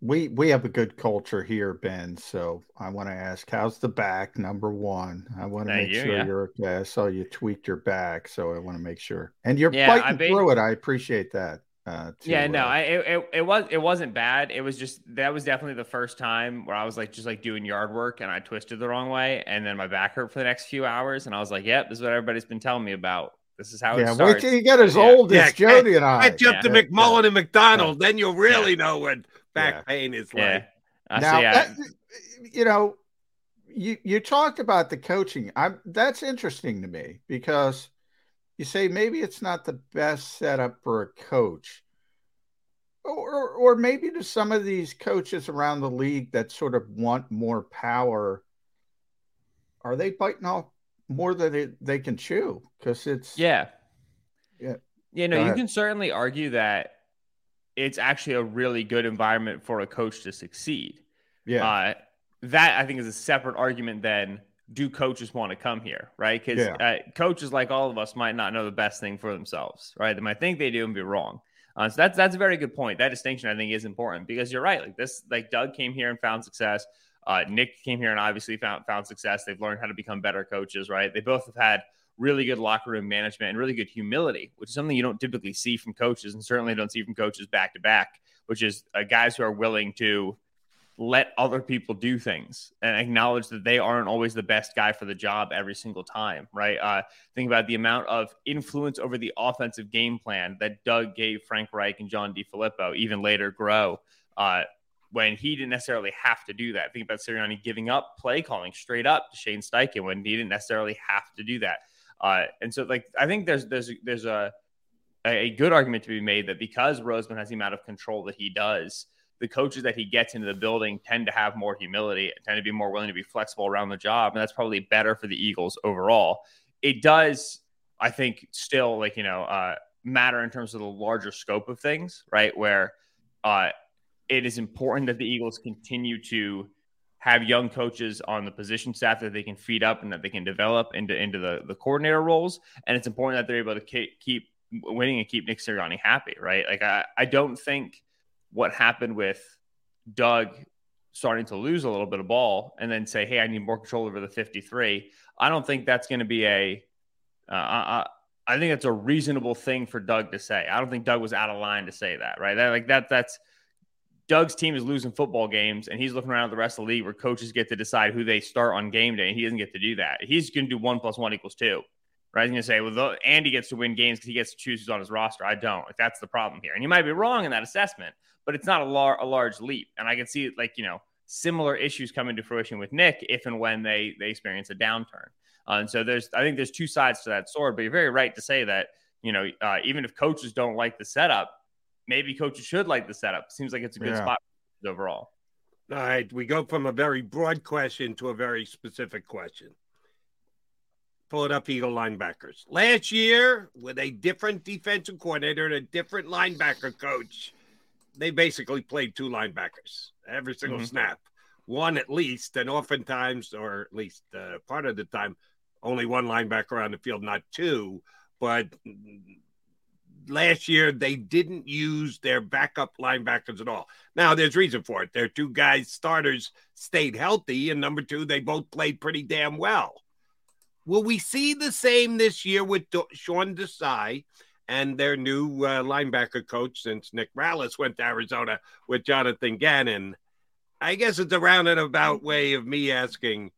we we have a good culture here, Ben. So I want to ask, how's the back? Number one, I want to make you, sure yeah. you're okay. I saw you tweaked your back, so I want to make sure. And you're yeah, fighting through it. I appreciate that. Uh, to, yeah, no, uh, I it, it was it wasn't bad. It was just that was definitely the first time where I was like just like doing yard work and I twisted the wrong way, and then my back hurt for the next few hours, and I was like, "Yep, this is what everybody's been telling me about." This is how yeah, it starts. wait till you get as yeah. old as Jody and I. Catch up to McMullen and McDonald, then you'll really know what back yeah. pain is like. Yeah. now, that, uh, you know, you you talked about the coaching. I'm that's interesting to me because you say maybe it's not the best setup for a coach. Or, or maybe to some of these coaches around the league that sort of want more power, are they biting off more than they, they can chew? Because it's yeah, yeah, you know, you can certainly argue that it's actually a really good environment for a coach to succeed. Yeah. Uh, that I think is a separate argument than do coaches want to come here, right? Because yeah. uh, coaches, like all of us, might not know the best thing for themselves, right? They might think they do and be wrong. Uh, so that's that's a very good point. That distinction I think is important because you're right. Like this, like Doug came here and found success. Uh, Nick came here and obviously found found success. They've learned how to become better coaches, right? They both have had really good locker room management and really good humility, which is something you don't typically see from coaches and certainly don't see from coaches back to back, which is uh, guys who are willing to let other people do things and acknowledge that they aren't always the best guy for the job every single time, right? Uh, think about the amount of influence over the offensive game plan that Doug gave Frank Reich and John DeFilippo, even later Groh. uh, when he didn't necessarily have to do that. Think about Sirianni giving up play calling straight up to Shane Steichen when he didn't necessarily have to do that. Uh, and so, like, I think there's there's there's a a good argument to be made that because Roseman has the amount of control that he does, the coaches that he gets into the building tend to have more humility, tend to be more willing to be flexible around the job, and that's probably better for the Eagles overall. It does, I think, still like you know uh, matter in terms of the larger scope of things, right? Where uh, it is important that the Eagles continue to have young coaches on the position staff that they can feed up and that they can develop into into the the coordinator roles. And it's important that they're able to keep, winning and keep Nick Sirianni happy, right? Like I, I don't think what happened with Doug starting to lose a little bit of ball and then say, "Hey, I need more control over the 53." I don't think that's going to be a. Uh, I, I think that's a reasonable thing for Doug to say. I don't think Doug was out of line to say that, right? That, like that. That's Doug's team is losing football games, and he's looking around at the rest of the league where coaches get to decide who they start on game day, and he doesn't get to do that. He's going to do one plus one equals two. Right? He's going to say, well, the, Andy gets to win games because he gets to choose who's on his roster. I don't. Like that's the problem here, and you might be wrong in that assessment, but it's not a, lar- a large leap. And I can see like you know similar issues coming to fruition with Nick if and when they they experience a downturn. Uh, and so there's I think there's two sides to that sword, but you're very right to say that you know uh, even if coaches don't like the setup, maybe coaches should like the setup. Seems like it's a good Yeah. spot overall. All right, we go from a very broad question to a very specific question. Philadelphia Eagle linebackers. Last year, with a different defensive coordinator and a different linebacker coach, they basically played two linebackers every single Mhm. snap, one at least, and oftentimes, or at least uh, part of the time, only one linebacker on the field, not two. But last year they didn't use their backup linebackers at all. Now there's reason for it. Their two guys starters stayed healthy, and number two, they both played pretty damn well. Will we see the same this year with Do- Sean Desai and their new uh, linebacker coach since Nick Rallis went to Arizona with Jonathan Gannon? I guess it's a roundabout way of me asking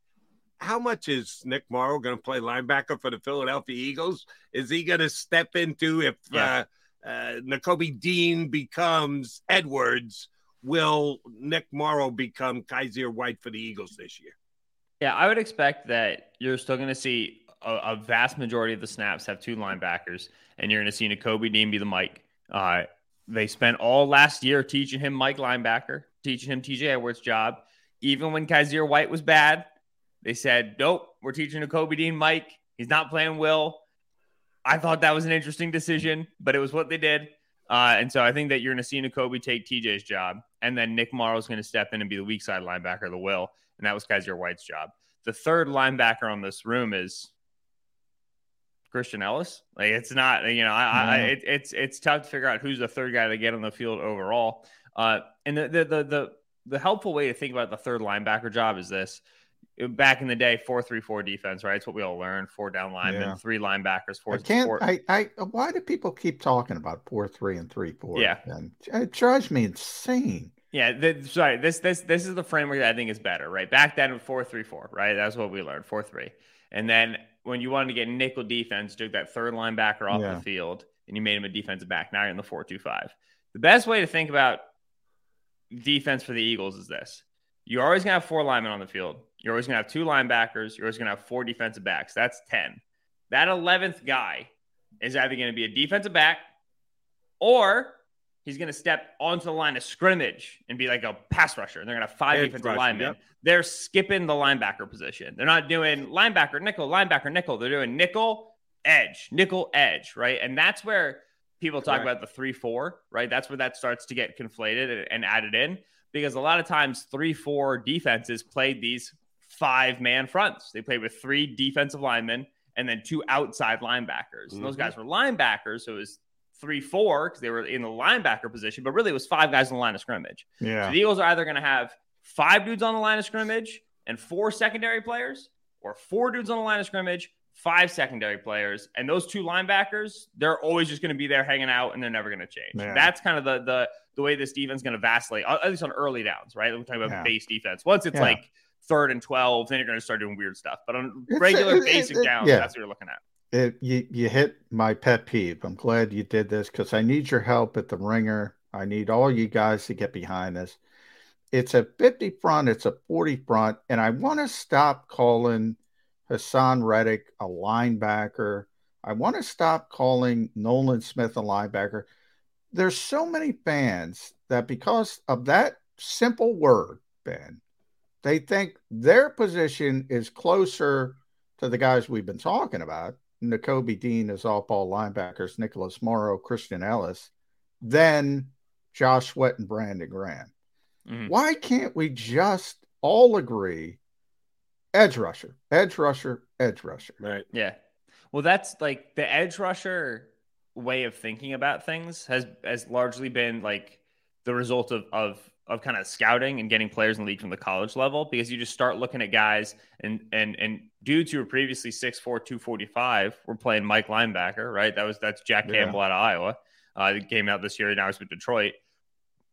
how much is Nick Morrow going to play linebacker for the Philadelphia Eagles? Is he going to step into if Yeah. uh, uh, Nakobe Dean becomes Edwards? Will Nick Morrow become Kyzir White for the Eagles this year? Yeah, I would expect that you're still going to see a, a vast majority of the snaps have two linebackers, and you're going to see Nakobe Dean be the Mike. Uh, they spent all last year teaching him Mike linebacker, teaching him TJ Edwards' job. Even when Kyzir White was bad, they said, nope, we're teaching Nakobe Dean Mike. He's not playing Will. I thought that was an interesting decision, but it was what they did. Uh, and so I think that you're going to see Nakobe take TJ's job, and then Nick Morrow is going to step in and be the weak side linebacker, the Will, and that was Kyzir White's job. The third linebacker on this room is Christian Ellis. Like it's not, you know, I, I it, it's it's tough to figure out who's the third guy to get on the field overall. Uh, and the the the the, the helpful way to think about the third linebacker job is this. Back in the day, four three four defense, right? It's what we all learned. Four down linemen, Yeah. three linebackers, four. I can't. four- I, I. Why do people keep talking about four three and three four? Yeah. and it drives me insane. Yeah, the, sorry. This this this is the framework that I think is better, right? Back then, four three four, right? That's what we learned, four three. And then when you wanted to get nickel defense, took that third linebacker off Yeah. the field, and you made him a defensive back. Now you're in the four two five. The best way to think about defense for the Eagles is this: you're always gonna have four linemen on the field. You're always gonna have two linebackers. You're always gonna have four defensive backs. That's ten. That eleventh guy is either gonna be a defensive back or he's going to step onto the line of scrimmage and be like a pass rusher. And they're going to have five Edge defensive rusher, linemen. yep. They're skipping the linebacker position. They're not doing linebacker, nickel, linebacker, nickel. They're doing nickel, edge, nickel, edge, right? And that's where people talk Correct. about the three, four, right? That's where that starts to get conflated and, and added in because a lot of times three, four defenses played these five man fronts. They played with three defensive linemen and then two outside linebackers. And those Mhm. guys were linebackers. So it was three, four because they were in the linebacker position, but really it was five guys on the line of scrimmage. Yeah. So the Eagles are either going to have five dudes on the line of scrimmage and four secondary players, or four dudes on the line of scrimmage, five secondary players, and those two linebackers, they're always just going to be there hanging out, and they're never going to change. Yeah. That's kind of the the the way this defense is going to vacillate, at least on early downs, right? We're talking about Yeah. base defense. Once it's Yeah. like third and twelve, then you're going to start doing weird stuff. But on regular it- basic it- downs, yeah. that's what you're looking at. It, you you hit my pet peeve. I'm glad you did this because I need your help at the ringer. I need all you guys to get behind this. It's a 50 front, it's a 40 front, and I want to stop calling Haason Reddick a linebacker. I want to stop calling Nolan Smith a linebacker. There's so many fans that because of that simple word, Ben, they think their position is closer to the guys we've been talking about. Nakobe Dean is off ball linebackers, Nicholas Morrow, Christian Ellis, than Josh Sweat and Brandon Graham. Mhm. Why can't we just all agree edge rusher, edge rusher, edge rusher? Right. Yeah. Well, that's like the edge rusher way of thinking about things has has largely been like the result of of of kind of scouting and getting players in the league from the college level because you just start looking at guys and and and dudes who were previously 6'4 245 were playing Mike linebacker, right? That was that's Jack Yeah. Campbell out of Iowa. Uh, that came out this year. Now he's with Detroit.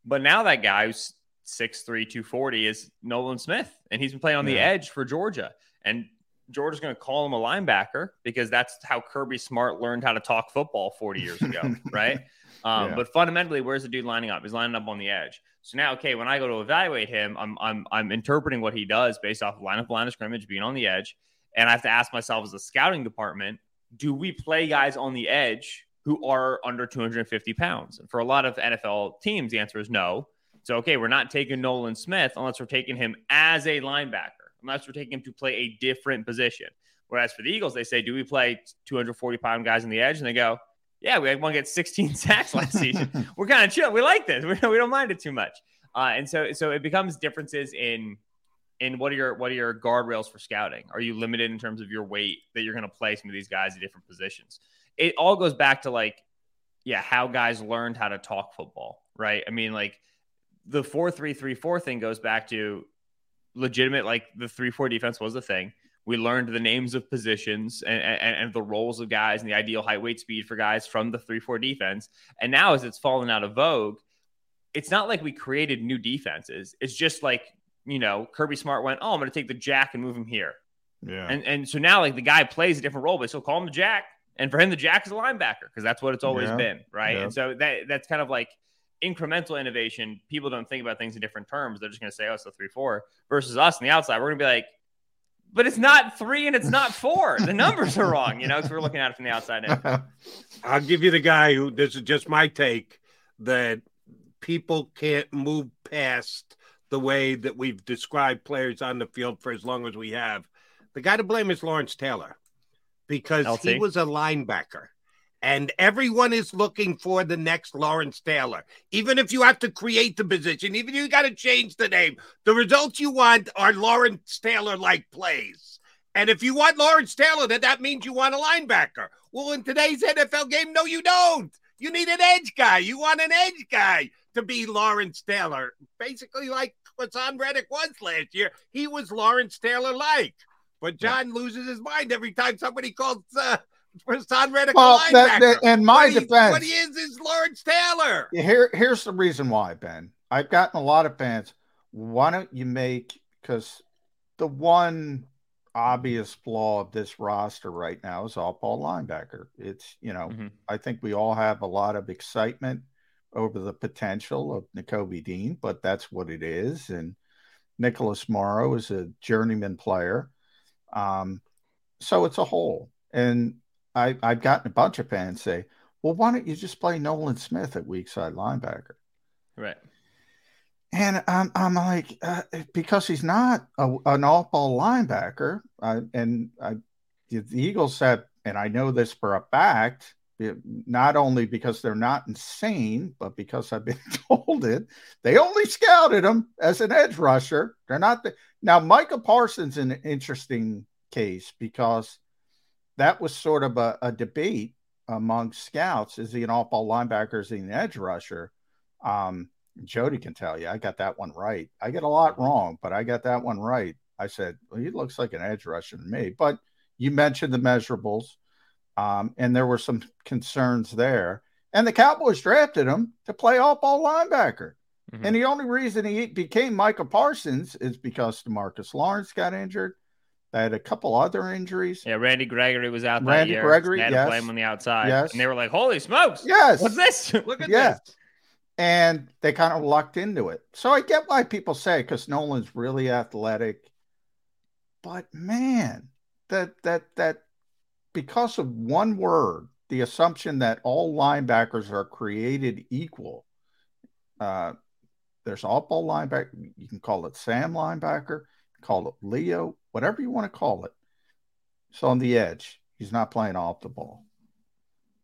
But now that guy who's 6'3, 240 is Nolan Smith, and he's been playing on the edge for Georgia. And Georgia's going to call him a linebacker because that's how Kirby Smart learned how to talk football 40 years ago, [LAUGHS] right? Um, Yeah. But fundamentally, where's the dude lining up? He's lining up on the edge. So now, okay, when I go to evaluate him, I'm I'm I'm interpreting what he does based off of line of line of scrimmage, being on the edge, and I have to ask myself as a scouting department, do we play guys on the edge who are under 250 pounds? And for a lot of NFL teams, the answer is no. So okay, we're not taking Nolan Smith unless we're taking him as a linebacker, unless we're taking him to play a different position. Whereas for the Eagles, they say, do we play 240 pound guys on the edge? And they go, yeah, we had one get 16 [LAUGHS] sacks last season. We're kind of chill. We like this. [LAUGHS] We don't, we don't mind it too much. Uh, and so, so it becomes differences in in what are your what are your guardrails for scouting? Are you limited in terms of your weight that you're going to play some of these guys at different positions? It all goes back to like, yeah, how guys learned how to talk football, right? I mean, like the four three three four thing goes back to legitimate like the three four defense was the thing. We learned the names of positions and, and, and the roles of guys and the ideal height, weight, speed for guys from the three four defense. And now, as it's fallen out of vogue, it's not like we created new defenses. It's just like you know Kirby Smart went, oh, I'm going to take the jack and move him here. Yeah. And and so now like the guy plays a different role, but still call him the Jack. And for him, the Jack is a linebacker because that's what it's always Yeah. been, right? Yeah. And so that that's kind of like incremental innovation. People don't think about things in different terms. They're just going to say, "Oh, it's a three four versus us on the outside." We're going to be like, "But it's not three and it's not [LAUGHS] four. the numbers are wrong," you know, because we're looking at it from the outside in. [LAUGHS] I'll give you the guy who this is just my take that people can't move past the way that we've described players on the field for as long as we have. The guy to blame is Lawrence Taylor because he was a linebacker. And everyone is looking for the next Lawrence Taylor. Even if you have to create the position, even if you got to change the name, the results you want are Lawrence Taylor like plays. And if you want Lawrence Taylor, then that means you want a linebacker. Well, in today's NFL game, no, you don't. You need an edge guy. You want an edge guy to be Lawrence Taylor. Basically, like Haason Reddick was last year. He was Lawrence Taylor like. But John loses his mind every time somebody calls uh, Haason Reddick Well, a linebacker. that- that- in my what he, defense- what he is is Lawrence Taylor. Here, here's the reason why, Ben. I've gotten a lot of fans. Why don't you make because the one obvious flaw of this roster right now is all ball linebacker. It's you know, Mhm. I think we all have a lot of excitement over the potential of Nakobe Dean, but that's what it is. And Nicholas Morrow is a journeyman player. Um, so it's a hole. And I, I've gotten a bunch of fans say, well, why don't you just play Nolan Smith at weak side linebacker? Right. And I'm, I'm like, uh, because he's not a, an off ball linebacker. Uh, and I, the Eagles have, and I know this for a fact, not only because they're not insane, but because I've been [LAUGHS] told it, they only scouted him as an edge rusher. They're not the, now, Micah Parsons an interesting case because that was sort of a, a debate among scouts. Is he an off ball linebacker? Is he an edge rusher? Um, Jody can tell you, I got that one right. I get a lot wrong, but I got that one right. I said, well, he looks like an edge rusher to me. But you mentioned the measurables, um, and there were some concerns there. And the Cowboys drafted him to play off ball linebacker. Mhm. And the only reason he became Micah Parsons is because Demarcus Lawrence got injured. They had a couple other injuries. Yeah, Randy Gregory was out that Randy year. Gregory, They had to yes. play him on the outside. Yes. And they were like, holy smokes. Yes. What's this? [LAUGHS] Look at yes. this. And they kind of lucked into it. So I get why people say because Nolan's really athletic. But man, that that that because of one word, the assumption that all linebackers are created equal. Uh, there's off ball linebacker. You can call it Sam linebacker, call it Leo, whatever you want to call it. So on the edge, he's not playing off the ball.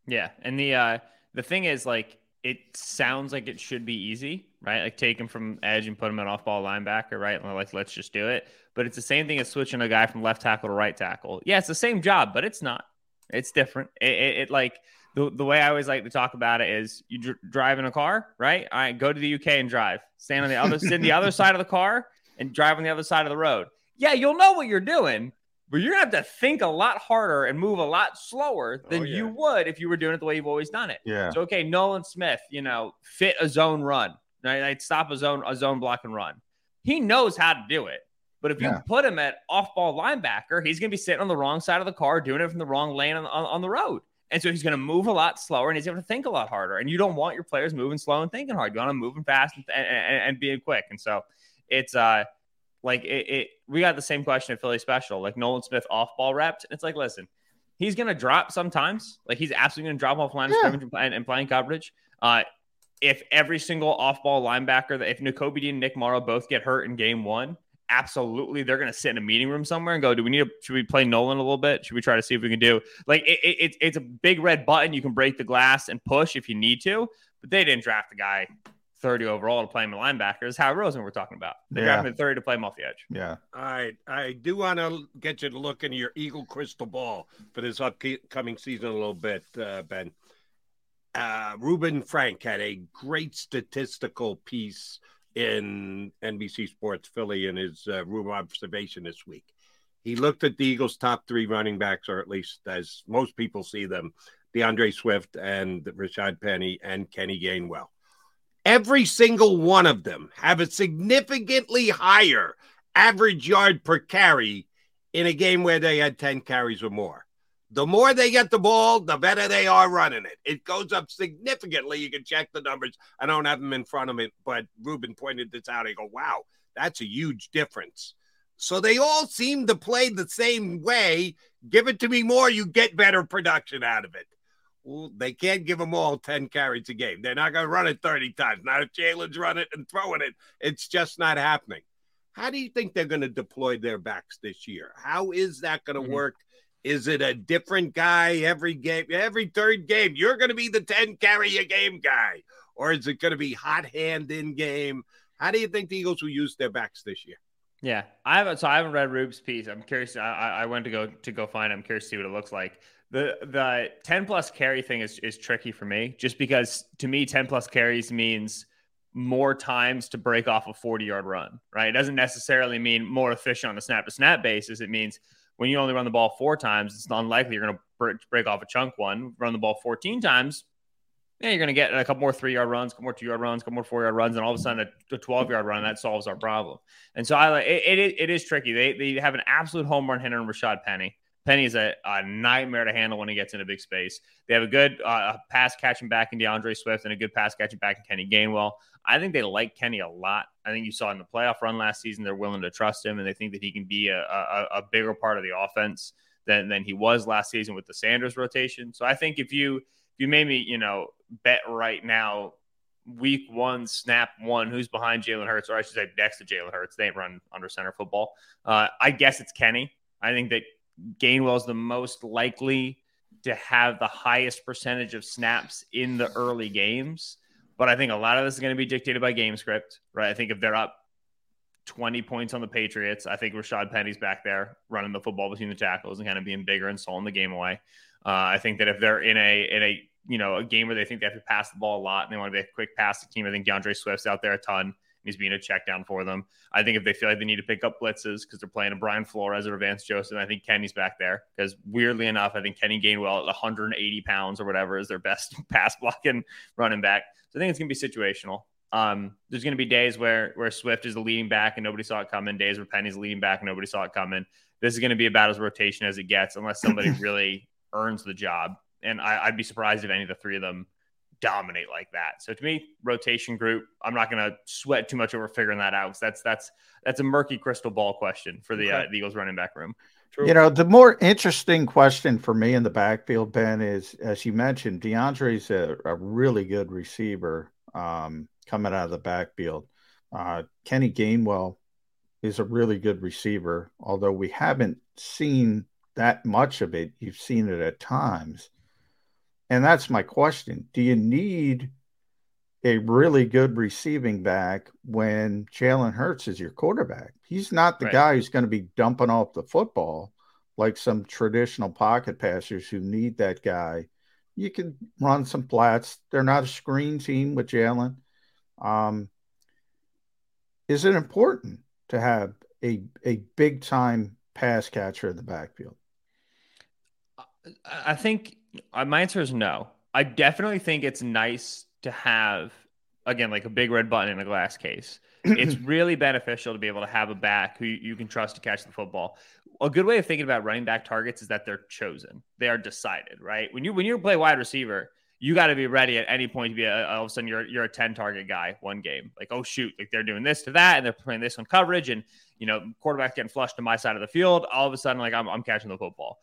Yeah, and the uh the thing is like it sounds like it should be easy, right? Like take him from edge and put him at off ball linebacker, right? And like, let's just do it. But it's the same thing as switching a guy from left tackle to right tackle. Yeah, it's the same job, but it's not. It's different. It, it, it like the, the way I always like to talk about it is you dr- drive in a car, right? All right, go to the UK and drive. Stand on the other, sit the other [LAUGHS] side of the car and drive on the other side of the road. Yeah, you'll know what you're doing, but you're gonna have to think a lot harder and move a lot slower than Oh, yeah. you would if you were doing it the way you've always done it. Yeah. So okay, Nolan Smith, you know, fit a zone run, right? Like stop a zone, a zone block and run. He knows how to do it. But if you Yeah. put him at off ball linebacker, he's going to be sitting on the wrong side of the car, doing it from the wrong lane on, on, on the road. And so he's going to move a lot slower and he's going to think a lot harder. And you don't want your players moving slow and thinking hard. You want them moving fast and, and, and, and being quick. And so it's uh like it, it we got the same question at Philly Special, like Nolan Smith off ball reps. And it's like, listen, he's going to drop sometimes. Like he's absolutely going to drop off line of Yeah. scrimmage and, and playing coverage. Uh, if every single off ball linebacker, that if Nakobe Dean and Nick Morrow both get hurt in game one, absolutely they're going to sit in a meeting room somewhere and go, do we need to, should we play Nolan a little bit? Should we try to see if we can do like it, it, it's- it's a big red button. You can break the glass and push if you need to, but they didn't draft the guy 30 overall to play him a linebacker. It's Howie Roseman we're talking about. They Yeah. drafted him at 30 to play him off the edge. Yeah. All right. I do want to get you to look into your Eagle crystal ball for this upcoming season a little bit, uh, Ben. Uh, Reuben Frank had a great statistical piece in NBC Sports Philly in his uh, room observation this week. He looked at the Eagles' top three running backs, or at least as most people see them D'Andre Swift and Rashad Penny and Kenny Gainwell. Every single one of them have a significantly higher average yard per carry in a game where they had 10 carries or more. The more they get the ball, the better they are running it. It goes up significantly. You can check the numbers. I don't have them in front of me, but Reuben pointed this out. I go, wow, that's a huge difference. So they all seem to play the same way. Give it to me more, you get better production out of it. They can't give them all 10 carries a game. They're not going to run it 30 times. Now, if Jalen's running it and throwing it, it's just not happening. How do you think they're going to deploy their backs this year? How is that going to Mhm. work? Is it a different guy every game, every third game? You're going to be the 10 carry a game guy, or is it going to be hot hand in game? How do you think the Eagles will use their backs this year? Yeah, I haven't. So I haven't read Rube's piece. I'm curious. I, I I went to go to go find. it. I'm curious to see what it looks like. The the 10 plus carry thing is is tricky for me, just because to me 10 plus carries means more times to break off a 40 yard run. Right? It doesn't necessarily mean more efficient on a snap to snap basis. It means when you only run the ball four times, it's unlikely you're going to break, off a chunk one. Run the ball 14 times, yeah, you're going to get a couple more three yard runs, couple more two yard runs, couple more four yard runs, and all of a sudden a, a 12 yard run that solves our problem. And so I like it, it, it is tricky. They, they have an absolute home run hitter in Rashad Penny. Penny is a, a nightmare to handle when he gets into big space. They have a good uh, pass catching back in D'Andre Swift and a good pass catching back in Kenny Gainwell. I think they like Kenny a lot. I think you saw in the playoff run last season they're willing to trust him and they think that he can be a, a, a bigger part of the offense than than he was last season with the Sanders rotation. So I think if you if you made me you know bet right now week one, snap one, who's behind Jalen Hurts, or I should say next to Jalen Hurts. They ain't run under center football. Uh, I guess it's Kenny. I think that Gainwell's the most likely to have the highest percentage of snaps in the early games. But I think a lot of this is going to be dictated by game script, right? I think if they're up 20 points on the Patriots, I think Rashad Penny's back there running the football between the tackles and kind of being bigger and slowing the game away. Uh, I think that if they're in a in a you know a game where they think they have to pass the ball a lot and they want to be a quick passing team, I think D'Andre Swift's out there a ton. He's being a check down for them. I think if they feel like they need to pick up blitzes because they're playing a Brian Flores or Vance Joseph, I think Kenny's back there because weirdly enough, I think Kenny Gainwell at 180 pounds or whatever is their best [LAUGHS] pass blocking running back. So I think it's going to be situational. Um, there's going to be days where where Swift is the leading back and nobody saw it coming. Days where Penny's leading back and nobody saw it coming. This is going to be about as rotation as it gets, unless somebody [LAUGHS] really earns the job. And I, I'd be surprised if any of the three of them dominate like that. So to me, rotation group. I'm not going to sweat too much over figuring that out. 'cause that's that's that's a murky crystal ball question for the, uh, the Eagles running back room. You know, the more interesting question for me in the backfield, Ben, is as you mentioned, D'Andre's a, a really good receiver um, coming out of the backfield. Uh, Kenny Gainwell is a really good receiver, although we haven't seen that much of it. You've seen it at times. And that's my question. Do you need a really good receiving back when Jalen Hurts is your quarterback. He's not the Right. guy who's going to be dumping off the football like some traditional pocket passers who need that guy. You can run some flats. They're not a screen team with Jalen. Um, is it important to have a a big time pass catcher in the backfield? I think uh, my answer is no. I definitely think it's nice to have, again, like a big red button in a glass case. [CLEARS THROAT] it's really beneficial to be able to have a back who you, can trust to catch the football. A good way of thinking about running back targets is that they're chosen. They are decided, right? When you when you play wide receiver, you got to be ready at any point to be a, all of a sudden you're you're a 10 target guy one game. Like, oh shoot, like they're doing this to that and they're playing this on coverage and you know, quarterback getting flushed to my side of the field. All of a sudden, like I'm, I'm catching the football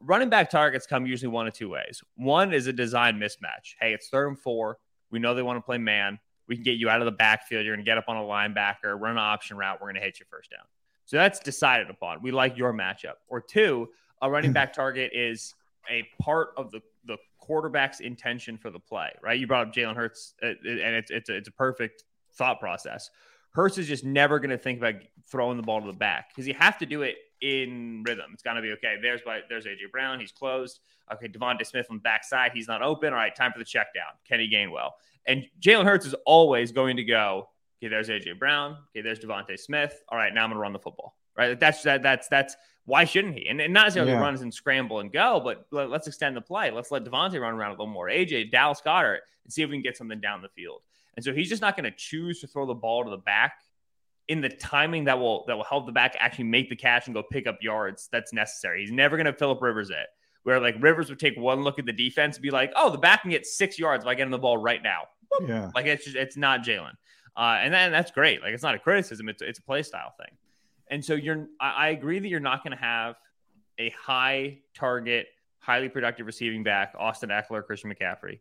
running back targets come usually one of two ways. One is a design mismatch. Hey, it's third and four. We know they want to play man. We can get you out of the backfield. You're going to get up on a linebacker, run an option route. We're going to hit you first down. So that's decided upon. We like your matchup. Or two, a running back target is a part of the, the quarterback's intention for the play, right? You brought up Jalen Hurts, uh, and it's, it's, a, it's a perfect thought process. Hurts is just never going to think about throwing the ball to the back because you have to do it in rhythm. It's going to be okay. There's by there's AJ Brown. He's closed. Okay, DeVonta Smith on the backside. He's not open. All right, time for the check down. Kenny Gainwell and Jalen Hurts is always going to go. Okay, there's AJ Brown. Okay, there's DeVonta Smith. All right, now I'm going to run the football. Right, that's that. That's that's why shouldn't he? And, and not necessarily Yeah. runs and scramble and go, but let, us extend the play. Let's let DeVonta run around a little more. AJ Dallas Goedert and see if we can get something down the field. And so he's just not going to choose to throw the ball to the back in the timing that will that will help the back actually make the catch and go pick up yards that's necessary. He's never going to Philip Rivers it. Where like Rivers would take one look at the defense and be like, "Oh, the back can get six yards by getting the ball right now." Yeah. Like it's just it's not Jalen, uh, and then that's great. Like it's not a criticism; it's it's a play style thing. And so you're, I, I agree that you're not going to have a high target, highly productive receiving back, Austin Ekeler, Christian McCaffrey,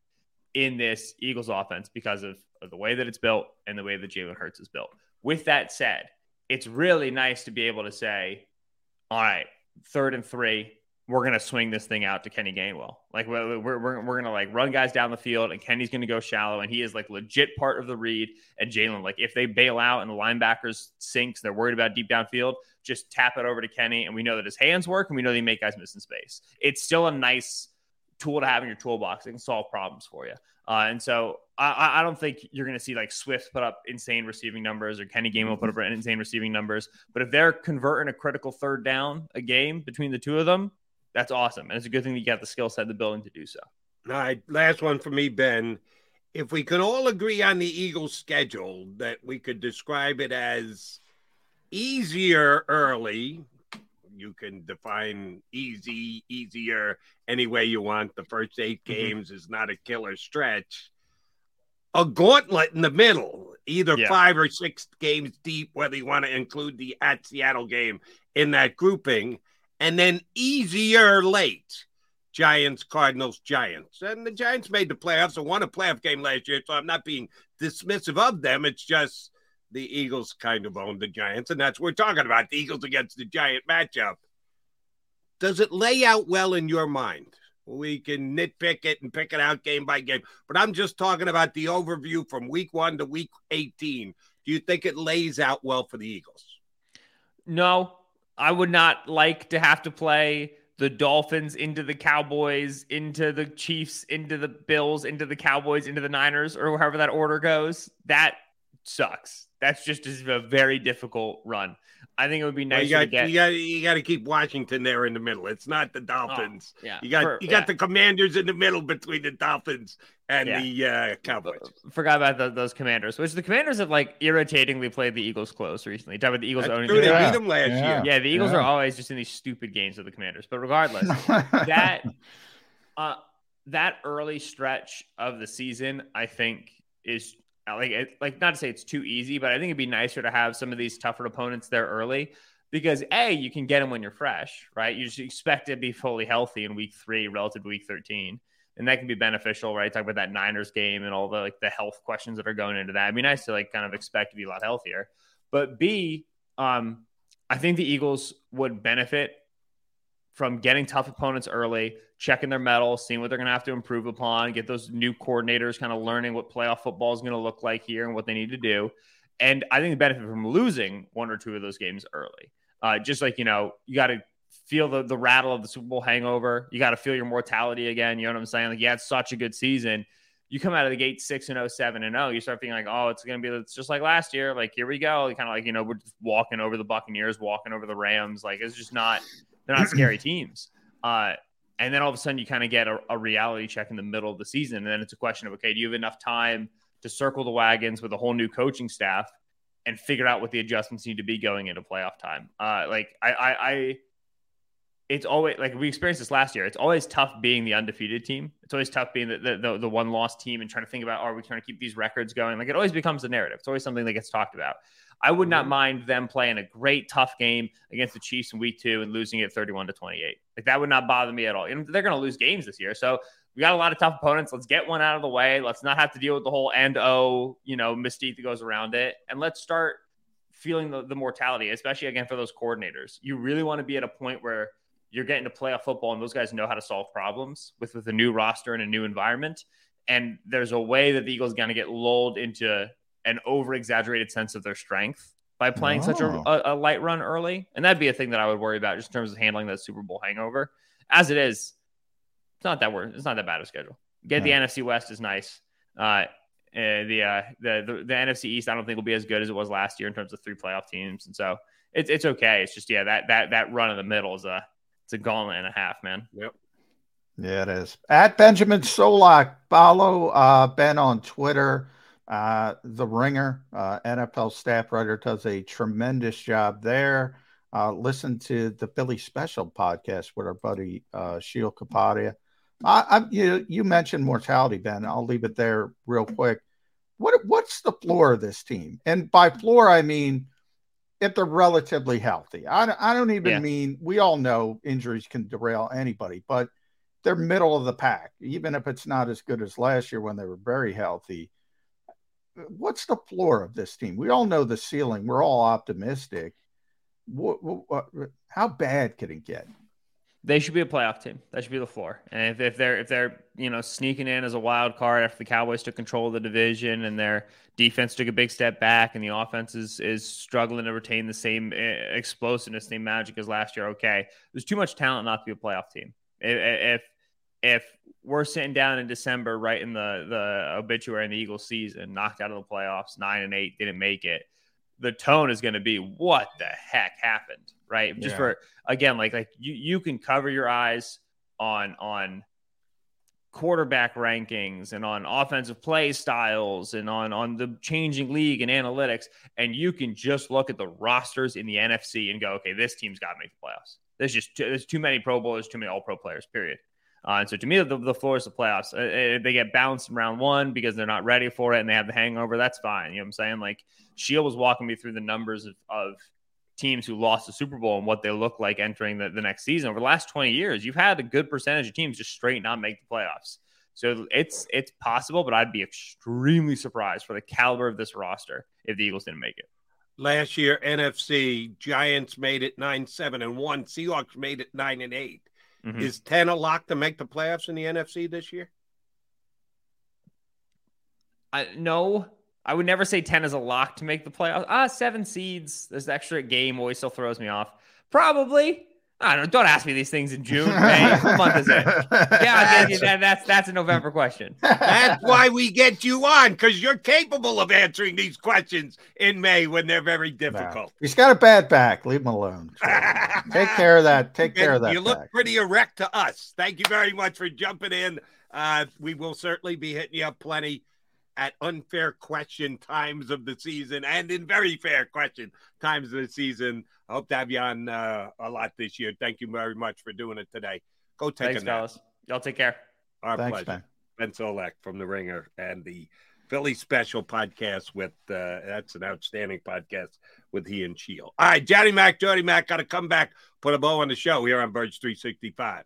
in this Eagles offense because of, of the way that it's built and the way that Jalen Hurts is built. With that said, it's really nice to be able to say, all right, third and three, we're going to swing this thing out to Kenny Gainwell. Like we're, we're, we're, going to like run guys down the field and Kenny's going to go shallow and he is like legit part of the read. And Jalen, like if they bail out and the linebackers sinks, they're worried about deep downfield, just tap it over to Kenny. And we know that his hands work and we know they make guys miss in space. It's still a nice tool to have in your toolbox. It can solve problems for you. Uh, and so I- I, don't think you're going to see like Swift put up insane receiving numbers or Kenny Gainwell put up insane receiving numbers. But if they're converting a critical third down a game between the two of them, that's awesome. And it's a good thing that you got the skill set, the building to do so. All right, last one for me, Ben. If we could all agree on the Eagles' schedule, that we could describe it as easier early. You can define easy, easier any way you want. The first 8 Mm-hmm. games is not a killer stretch. A gauntlet in the middle, either Yeah. five or six games deep, whether you want to include the at Seattle game in that grouping, and then easier late. Giants, Cardinals, Giants. And the Giants made the playoffs and won a playoff game last year, so I'm not being dismissive of them. It's just the Eagles kind of owned the Giants, and that's what we're talking about the Eagles against the Giant matchup. Does it lay out well in your mind? We can nitpick it and pick it out game by game, but I'm just talking about the overview from week one to week 18. Do you think it lays out well for the Eagles? No, I would not like to have to play the Dolphins into the Cowboys, into the Chiefs, into the Bills, into the Cowboys, into the Niners, or however that order goes. That sucks. That's just a very difficult run. I think it would be Well, you got to get. you got you got to keep Washington there in the middle. It's not the Dolphins. Oh, yeah, you got for- you got yeah. the Commanders in the middle between the Dolphins and Yeah. the uh, Cowboys. Forgot about the, those Commanders, which the Commanders have like irritatingly played the Eagles close recently. Talk about the Eagles That's owning true. the They Commanders. beat them last Yeah. year. Yeah, the Eagles Yeah. are always just in these stupid games with the Commanders. But regardless, [LAUGHS] that uh, that early stretch of the season, I think, is uh, like it, like not to say it's too easy, but I think it'd be nicer to have some of these tougher opponents there early because a you can get them when you're fresh, right? You just expect to be fully healthy in week three relative to week thirteen. And that can be beneficial, right? Talk about that Niners game and all the like the health questions that are going into that. I mean, nice to like kind of expect to be a lot healthier. But B, um, I think the Eagles would benefit from getting tough opponents early, checking their mettle, seeing what they're going to have to improve upon, get those new coordinators kind of learning what playoff football is going to look like here and what they need to do. And I think the benefit from losing one or two of those games early, uh, just like, you know, you got to feel the, the rattle of the Super Bowl hangover. You got to feel your mortality again. You know what I'm saying? Like, you had such a good season. You come out of the gate 6 and 0, 7 and oh, You start feeling like, oh, it's going to be it's just like last year. Like, here we go. Kind of like, you know, we're just walking over the Buccaneers, walking over the Rams. Like, it's just not, they're not scary [CLEARS THROAT] teams. Uh, and then all of a sudden, you kind of get a, a reality check in the middle of the season. And then it's a question of, okay, do you have enough time to circle the wagons with a whole new coaching staff and figure out what the adjustments need to be going into playoff time? Uh, like, I, I, I it's always like we experienced this last year. It's always tough being the undefeated team. It's always tough being the the, the, the one loss team and trying to think about are we trying to keep these records going? Like it always becomes a narrative. It's always something that gets talked about. I would not mm-hmm. mind them playing a great tough game against the Chiefs in week two and losing it 31 to 28. Like that would not bother me at all. Know, they're going to lose games this year. So we got a lot of tough opponents. Let's get one out of the way. Let's not have to deal with the whole and oh, you know, mystique that goes around it. And let's start feeling the, the mortality, especially again for those coordinators. You really want to be at a point where you're getting to playoff football and those guys know how to solve problems with, with a new roster and a new environment. And there's a way that the Eagles going to get lulled into an over exaggerated sense of their strength by playing oh. such a, a, a light run early. And that'd be a thing that I would worry about just in terms of handling that Super Bowl hangover. As it is, it's not that worse. It's not that bad of a schedule. Get the NFC West is nice. Uh, uh, the, uh, the the the NFC East, I don't think will be as good as it was last year in terms of three playoff teams, and so it's it's okay. It's just yeah, that that that run in the middle is a it's a gauntlet and a half, man. Yep. Yeah, it is. At Benjamin Solak, follow uh, Ben on Twitter. Uh, the Ringer, uh, NFL staff writer, does a tremendous job there. Uh, listen to the Philly Special podcast with our buddy uh, Sheil Kapadia. I, I, you, you mentioned mortality, Ben. I'll leave it there real quick. What what's the floor of this team? And by floor, I mean if they're relatively healthy. I don't, I don't even Yeah. mean we all know injuries can derail anybody, but they're middle of the pack, even if it's not as good as last year when they were very healthy. What's the floor of this team? We all know the ceiling. We're all optimistic. What, what, how bad can it get? They should be a playoff team. That should be the floor. And if, if they're if they're you know sneaking in as a wild card after the Cowboys took control of the division and their defense took a big step back and the offense is is struggling to retain the same eh, explosiveness, same magic as last year. Okay, there's too much talent not to be a playoff team. If if we're sitting down in December, right in the the obituary in the Eagles season, knocked out of the playoffs, nine and eight, didn't make it. The tone is going to be what the heck happened, right? Just Yeah. for again, like like you you can cover your eyes on on quarterback rankings and on offensive play styles and on on the changing league and analytics and you can just look at the rosters in the NFC and go okay this team's got to make the playoffs there's just too, there's too many pro bowlers too many all pro players period uh, and so to me the, the floor is the playoffs uh, uh, they get bounced in round one because they're not ready for it and they have the hangover that's fine you know what I'm saying like Sheil was walking me through the numbers of, of teams who lost the Super Bowl and what they look like entering the, the next season. Over the last 20 years, you've had a good percentage of teams just straight not make the playoffs. So it's it's possible, but I'd be extremely surprised for the caliber of this roster if the Eagles didn't make it. Last year, NFC Giants made it nine seven and one. Seahawks made it nine and 8 Mhm. Is ten a lock to make the playoffs in the NFC this year? I no, I would never say 10 is a lock to make the playoffs. Ah, seven seeds. This extra game always still throws me off. Probably. I don't don't ask me these things in June. [LAUGHS] May. what month is it? Yeah, I'll give you that, that's that's a November question. That's why we get you on because you're capable of answering these questions in May when they're very difficult. He's got a bad back. Leave him alone. [LAUGHS] Take care of that. Take care of that. You look back. pretty erect to us. Thank you very much for jumping in. Uh, we will certainly be hitting you up plenty at unfair question times of the season and in very fair question times of the season. I hope to have you on uh, a lot this year. Thank you very much for doing it today. Go take Thanks, a nap. fellas. Y'all take care. Our Thanks, pleasure. Ben. Ben Solak from The Ringer and the Philly Special podcast with uh, that's an outstanding podcast with he and Sheil. All right, Johnny Mac, Jody Mac got to come back, put a bow on the show here on Birds 365.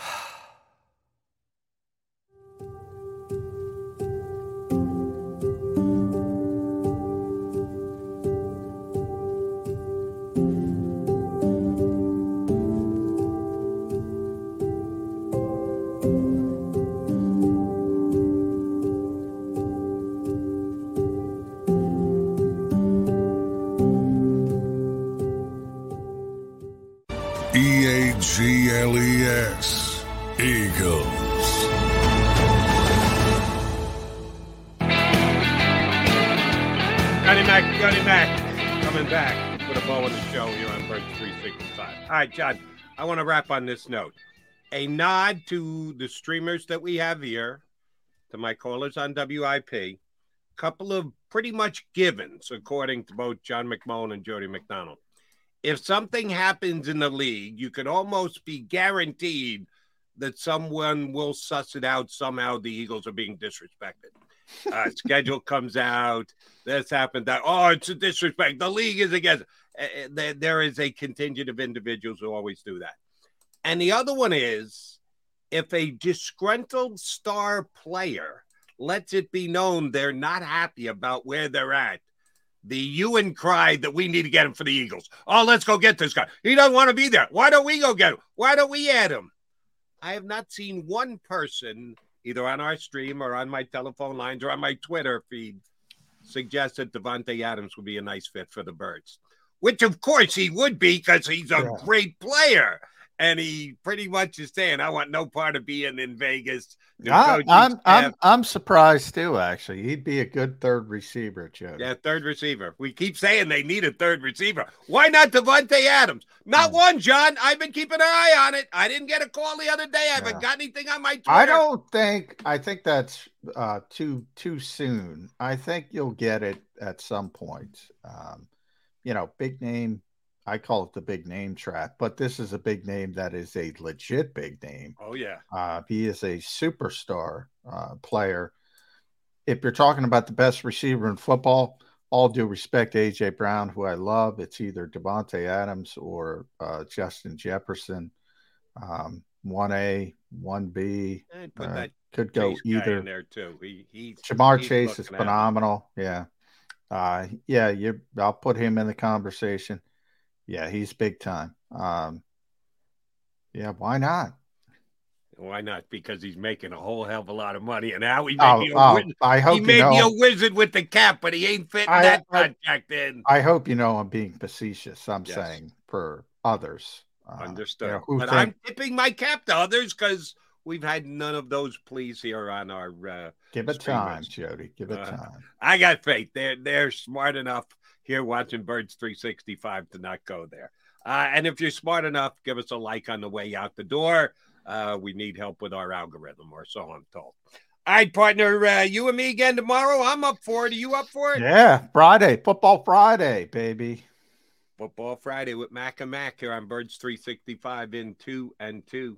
Right, John, I want to wrap on this note. A nod to the streamers that we have here, to my callers on WIP, A couple of pretty much givens, according to both John McMullen and Jody McDonald. If something happens in the league, you can almost be guaranteed that someone will suss it out somehow the Eagles are being disrespected. Uh, [LAUGHS] schedule comes out. This happened. That oh, it's a disrespect. The league is against. Uh, uh, there, there is a contingent of individuals who always do that. And the other one is if a disgruntled star player lets it be known they're not happy about where they're at. The Ewan cried that we need to get him for the Eagles. Oh, let's go get this guy. He doesn't want to be there. Why don't we go get him? Why don't we add him? I have not seen one person, either on our stream or on my telephone lines or on my Twitter feed, suggest that Davante Adams would be a nice fit for the Birds. Which, of course, he would be because he's a great player. And he pretty much is saying, I want no part of being in Vegas. I, I'm, staff." I'm I'm surprised too. Actually, he'd be a good third receiver, Joe. Yeah, third receiver. We keep saying they need a third receiver. Why not Davante Adams? Not one, John. I've been keeping an eye on it. I didn't get a call the other day. I haven't got anything on my Twitter. I don't think I think that's uh, too too soon. I think you'll get it at some point. Um, you know, big name. I call it the big name trap, but this is a big name that is a legit big name. Oh yeah. Uh, he is a superstar uh, player. If you're talking about the best receiver in football, all due respect, AJ Brown, who I love, it's either Davante Adams or uh, Justin Jefferson. Um, one A, one B. Uh, could go either. in there too. He, he's Ja'Marr he's Chase is looking at it. phenomenal. Yeah. Uh, yeah, you I'll put him in the conversation. Yeah, he's big time. Um, yeah, why not? Why not? Because he's making a whole hell of a lot of money, and now he may Oh, be a oh, wizard. I hope he you may be a wizard with the cap, but he ain't fitting I- that I- contract in. I hope you know I'm being facetious. I'm Yes. saying for others. Uh, Understood. you know, but think- I'm tipping my cap to others because we've had none of those pleas here on our. Uh, give it streamers. time, Jody. Give it Uh, time. I got faith. They're they're smart enough here watching Birds 365 to not go there. Uh, and if you're smart enough, give us a like on the way out the door. Uh, we need help with our algorithm, or so I'm told. All right, partner, uh, you and me again tomorrow. I'm up for it. Are you up for it? Yeah, Friday, football Friday, baby. Football Friday with Mac and Mac here on Birds 365 in two and two.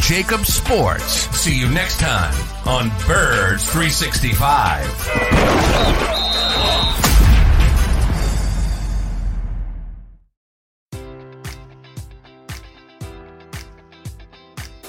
JAKIB Sports. See you next time on Birds 365.